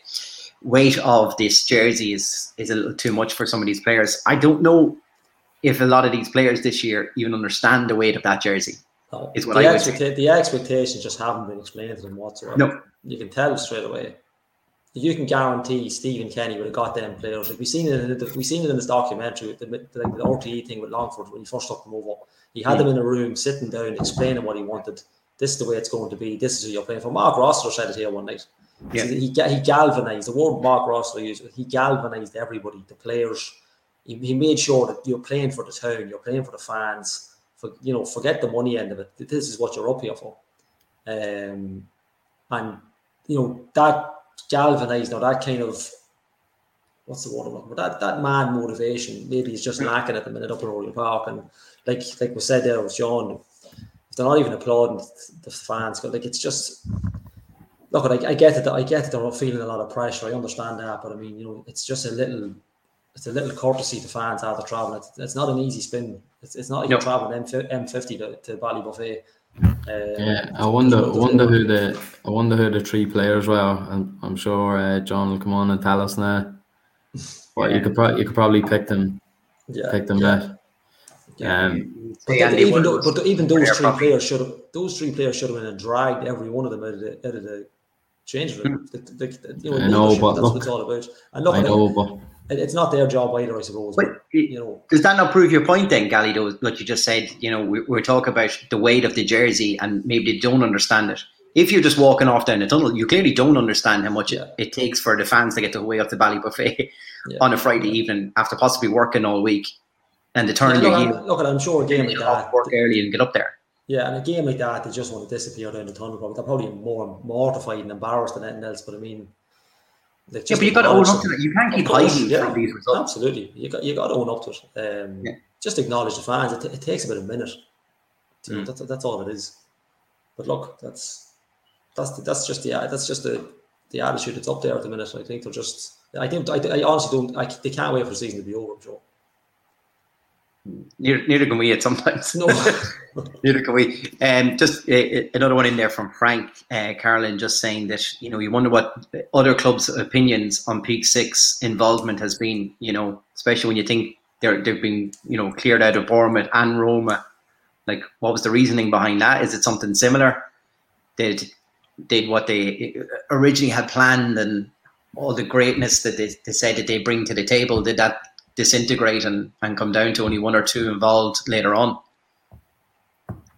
weight of this jersey is, is a little too much for some of these players. I don't know if a lot of these players this year even understand the weight of that jersey. No, is what the, I say. the expectations just haven't been explained to them whatsoever. No. You can tell straight away. You can guarantee Stephen Kenny would have got them players. Like we've seen it, in the, we seen it in this documentary, with the, the, like the RTE thing with Longford when he first took them over. He had them in a room, sitting down, explaining what he wanted. This is the way it's going to be. This is who you're playing for. Mark Rossler said it here one night. Yeah. He, he galvanized the word Mark Rossler used. He galvanized everybody, the players. He, he made sure that you're playing for the town, you're playing for the fans. For you know, forget the money end of it. This is what you're up here for. Um, and you know that galvanized, now that kind of what's the word I'm looking for? That that man motivation maybe is just lacking at the minute up in Oriel Park. And like like we said there with John, if they're not even applauding the fans, but like it's just look, I, I get it. I get it. They're not feeling a lot of pressure. I understand that, but I mean, you know, it's just a little, it's a little courtesy to fans after traveling. It's, it's not an easy spin. It's, it's not like No. you're traveling M fifty to, to Ballybofey. Um, Yeah, I wonder, I wonder who the, I wonder who the three players were. I'm, I'm sure uh, John will come on and tell us now. But you could, pro- you could probably pick them, yeah, pick them yeah. out. Um, But, Say even, though, but even those three probably. players should have those three players should have been dragged every one of them out of the out of the changing room. The- the- the- you know, Hmm. I know, leadership, but that's look, what it's all about. And look, I know, but it- it's not their job either, I suppose. But But, you know, does that not prove your point then, Gally, though, what you just said? You know, we, we're talking about the weight of the jersey and maybe they don't understand it. If you're just walking off down the tunnel, you clearly don't understand how much Yeah. it, it takes for the fans to get the way up to Ballybofey Yeah. on a Friday evening after possibly working all week and to turn Yeah, your look, I'm, look, I'm sure a game like that, work early and get up there. yeah, and a game like that, they just want to disappear down the tunnel. Probably they're probably more mortified and embarrassed than anything else. But I mean, Yeah, but you got to own up to them. it. You can't keep course, hiding yeah. from these results. Absolutely, you got you got to own up to it. Um, Yeah. Just acknowledge the fans. It, it takes about a minute. You know, Mm. that's that's all it is. But look, that's that's the, that's just the that's just the the attitude that's up there at the minute. I think they're just. I think I, I honestly don't. I, they can't wait for the season to be over. I'm sure. Neither, neither can we at sometimes. No. Neither can we. Um, just uh, another one in there from Frank uh, Carlin, just saying that you know you wonder what other clubs' opinions on Peak Six involvement has been. You know, especially when you think they're they've been you know cleared out of Bournemouth and Roma. Like, what was the reasoning behind that? Is it something similar? Did did what they originally had planned and all the greatness that they, they said that they bring to the table? Did that disintegrate and, and come down to only one or two involved later on?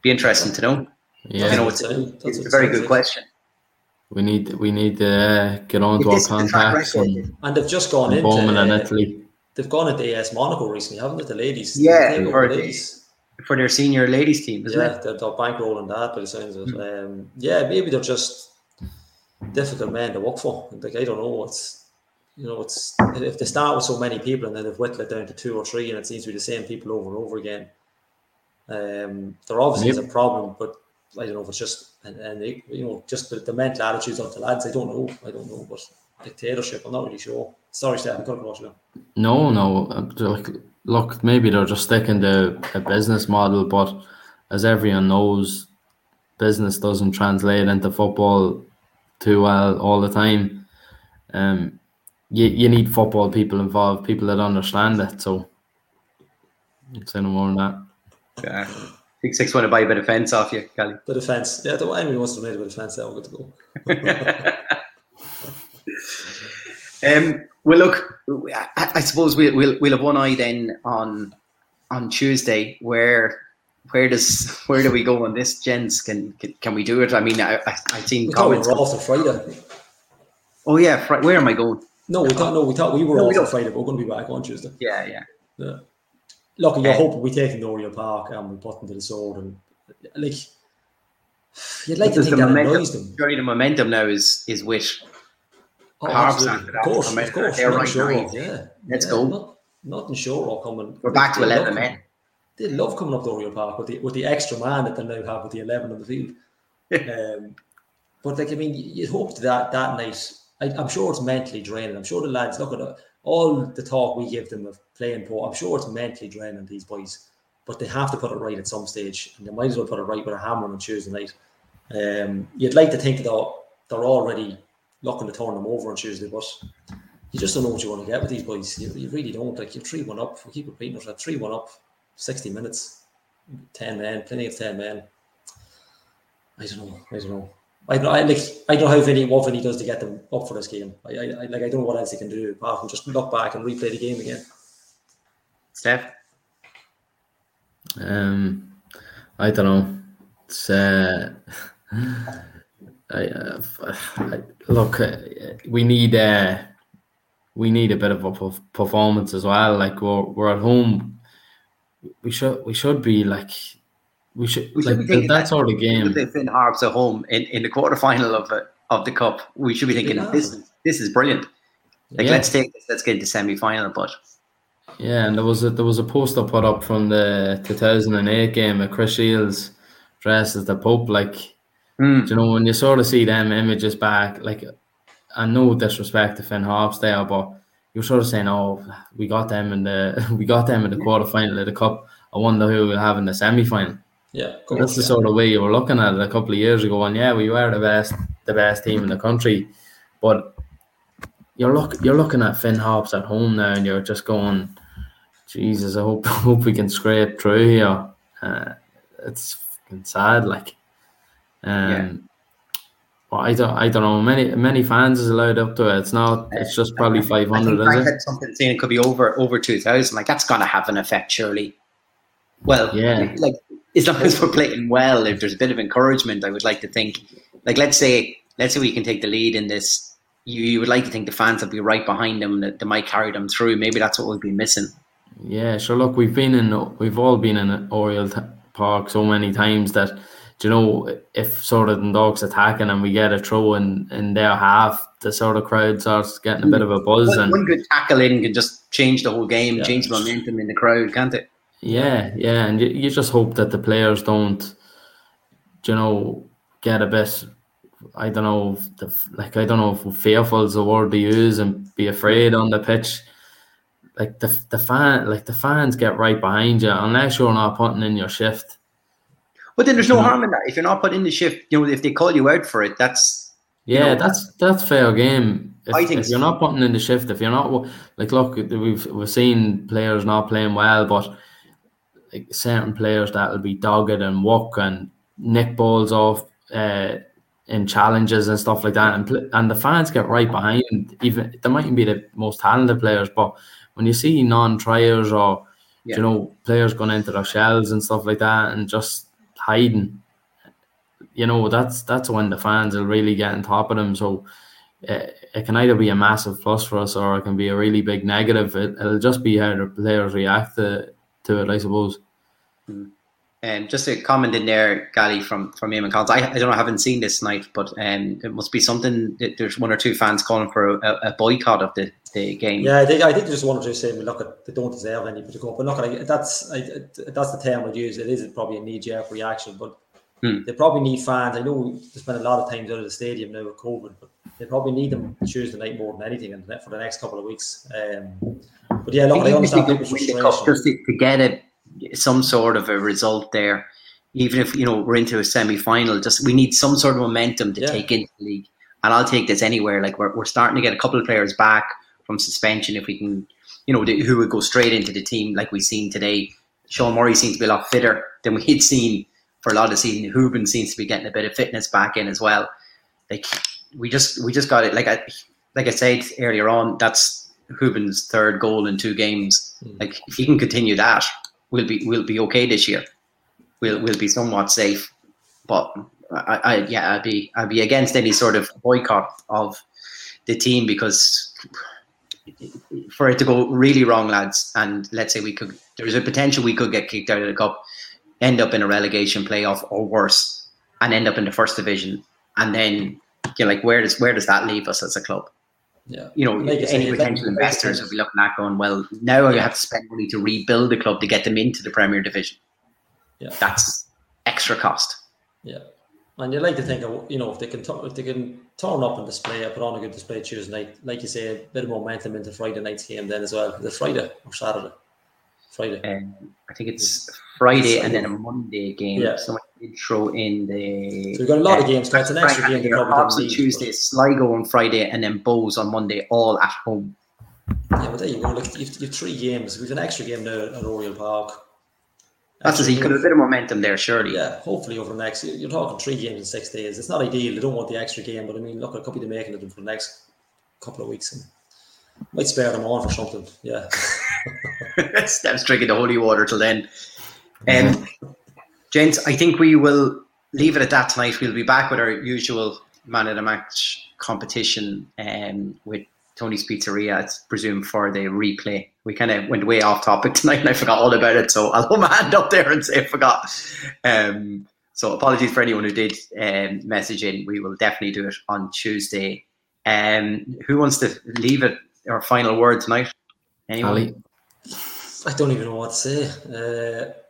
Be interesting to know. yeah, You know, it's, a, it sounds- that's it's a very good question. we need, we need to uh, get on to our this is the track contacts and And they've just gone into Bowman and uh, Italy. they've gone into AS Monaco recently, haven't they? The ladies, Yeah, They take or over the- ladies. for their senior ladies team, isn't yeah, it? they're, they're bankrolling that by the sounds of it. Hmm. Um, yeah, maybe they're just difficult men to work for. Like I don't know. It's you know, it's if they start with so many people and then they've whittled it down to two or three, and it seems to be the same people over and over again. Um, there obviously is a problem, but I don't know if it's just and, and they, you know just the, the mental attitudes of the lads. I don't know. I don't know, but dictatorship. I'm not really sure. Sorry, Steph, I couldn't watch you. No, no. uh, Like, look, maybe they're just sticking to a business model, but as everyone knows, business doesn't translate into football too well all the time. Um, you, you need football people involved, people that understand it. So, I'd say no more than that. Yeah. Big Six want to buy a bit of fence off you, Kelly. The defence. Yeah, the anyone wants to make a bit of defence, they're all good to go. um, well, look, I, I suppose we'll, we'll we'll have one eye then on on Tuesday. Where where does where do we go on this, gents? Can can, can we do it? I mean, I I, I seen We thought we comments. off on Friday. Oh yeah, Fri- where am I going? No, we thought no, we thought we were No, we off on. Friday, but we're going to be back on Tuesday. Yeah, yeah. Yeah. Look, you're Um, hoping we take them to Oriel Park and we put them to the sword and like you'd like to think the that momentum, annoys them. surely the momentum now is is with Oh. Of course, of course. they're right sure yeah. Let's yeah, go. Not, nothing sure of coming. We're back to 11 love men. They love coming up to Oriel Park with the with the extra man that they now have with the eleven on the field. um, but like I mean, you'd hope that that night. I, I'm sure it's mentally draining. I'm sure the lads look at it, all the talk we give them of playing poor. I'm sure it's mentally draining these boys, but they have to put it right at some stage, and they might as well put it right with a hammer on Tuesday night. Um, you'd like to think that they're, they're already looking to turn them over on Tuesday, but you just don't know what you want to get with these boys. You, you really don't. Like you're three one up. We keep repeating ourselves. Three one up, sixty minutes, ten men, plenty of ten men. I don't know. I don't know. I don't. I like. I don't know how Vinny what Vinny does to get them up for this game. I, I, I like. I don't know what else he can do apart from just look back and replay the game again. Steph. Um, I don't know. It's uh, I, uh, I look. Uh, we need uh, we need a bit of a performance as well. Like we're we're at home. We should we should be like we should We should like be thinking that, that- sort of game. With the Finn Harps at home in, in the quarterfinal of it, of the cup, we should be thinking Yeah. this is this is brilliant. Like Yeah. let's take this, let's get into semi final. But Yeah, and there was a there was a poster put up from the 2008 game of Chris Shields dressed as the Pope. Like, hmm. do you know, when you sort of see them images back, like, and no disrespect to Finn Harps there, but you're sort of saying, "Oh, we got them in the we got them in the quarter final of the cup. I wonder who we'll have in the semi final." Yeah, course, That's the yeah. sort of way you were looking at it a couple of years ago, and yeah, we were the best, the best team in the country, but you're look you're looking at Finn Harps at home now, and you're just going, Jesus, I hope hope we can scrape through here. Uh, it's fucking sad, like. Um, Yeah. Well, I don't, I don't know. Many, many fans is allowed up to it. It's not. It's just probably five hundred. I think hundred, Frank is it? had something saying it could be over over two thousand. Like that's gonna have an effect, surely. Well, Yeah. Like as long as we're playing well, if there's a bit of encouragement, I would like to think. Like let's say, let's say we can take the lead in this. You, you would like to think the fans will be right behind them. That they might carry them through. Maybe that's what we'll be missing. Yeah, sure. Look, we've been in, we've all been in Oriel Park so many times that, do you know, if sort of the dogs attacking and we get a throw in, in their half, the sort of crowd starts getting a bit of a buzz. One, And one good tackle in can just change the whole game, Yeah. change the momentum in the crowd, can't it? Yeah, yeah, and you, you just hope that the players don't, you know, get a bit. I don't know, the, like I don't know if fearful is the word to use and be afraid on the pitch. Like the the fan, like the fans get right behind you unless you're not putting in your shift. But then there's no harm in that. If you're not putting in the shift, you know, if they call you out for it, that's Yeah, know, that's that's fair game. If, I think if you're not putting in the shift, if you're not like, look, we've we've seen players not playing well, but like certain players that will be dogged and walk and nick balls off uh, in challenges and stuff like that, and and the fans get right behind. Even they mightn't be the most talented players, but when you see non-triers or Yeah. you know players going into their shells and stuff like that, and just hiding you know that's that's when the fans will really get on top of them. So uh, it can either be a massive plus for us or it can be a really big negative. It, it'll just be how the players react to, to it, I suppose. Um, just a comment in there, Gally, from from Eamon Collins. I, I don't know, I haven't seen this tonight, but um, it must be something. That there's one or two fans calling for a, a boycott of the, the game. Yeah, I think I think there's one or two saying, "Look, at they don't deserve any to go." But look, I, that's I, that's the term I'd use. It is probably a knee jerk reaction, but Hmm. they probably need fans. I know they spend a lot of time out of the stadium now with COVID, but they probably need them Tuesday night more than anything, and for the next couple of weeks. Um, but yeah, look, I, if understand people's could win the cup, frustration. just to, get it some sort of a result there. Even if you know we're into a semi final, just we need some sort of momentum to Yeah. take into the league. And I'll take this anywhere. Like we're, we're starting to get a couple of players back. from suspension, if we can, you know, who would go straight into the team like we've seen today. Sean Murray seems to be a lot fitter than we had seen for a lot of season. Hoban seems to be getting a bit of fitness back in as well. Like we just we just got it. Like I like I said earlier on, that's Hoban's third goal in two games. Mm. Like if he can continue that, we'll be we'll be okay this year. We'll we'll be somewhat safe. But I, I yeah, I'd be I'd be against any sort of boycott of the team because for it to go really wrong, lads, and let's say we could there's a potential we could get kicked out of the cup, end up in a relegation playoff or worse, and end up in the first division, and then you know, like where does where does that leave us as a club? Yeah. you know, Like any potential investors will be looking at going, well, now I Yeah. have to spend money to rebuild the club to get them into the Premier Division. Yeah. That's extra cost. Yeah, and you like to think, of, you know, if they can tu- if they can turn up and display, put on a good display Tuesday night, like you say, a bit of momentum into Friday night's game then as well. The Friday or Saturday, Friday. Um, I think it's Friday and then a Monday game. Yeah. Did throw in the. So we've got a lot of games. It's an extra game. they Here, probably Harps don't on Tuesday, Sligo on Friday, and then Bohs on Monday, all at home. Yeah, but there you go. Like you've, you've three games. We've an extra game now at Oriel Park. That's to Extra you could have a bit of momentum there, surely. Yeah, hopefully over the next. You're talking three games in six days. It's not ideal. They don't want the extra game, but I mean, look, I could be the making of them for the next couple of weeks, and might spare them on for something. Yeah, Steps drinking the holy water till then. Um, gents, I think we will leave it at that tonight. We'll be back with our usual man of the match competition um, with Tony's Pizzeria, I presume, for the replay. We kind of went way off topic tonight and I forgot all about it. So I'll hold my hand up there and say I forgot. Um, so apologies for anyone who did um, message in. We will definitely do it on Tuesday. Um, who wants to leave it our final word tonight? Anyone? Ali, I don't even know what to say. Uh,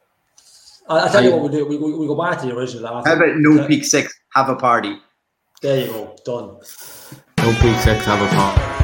I, I tell you what we do. We, we, we go back to the original. After. How about no peak six? Have a party. There you go. Done. no peak six, have a pop.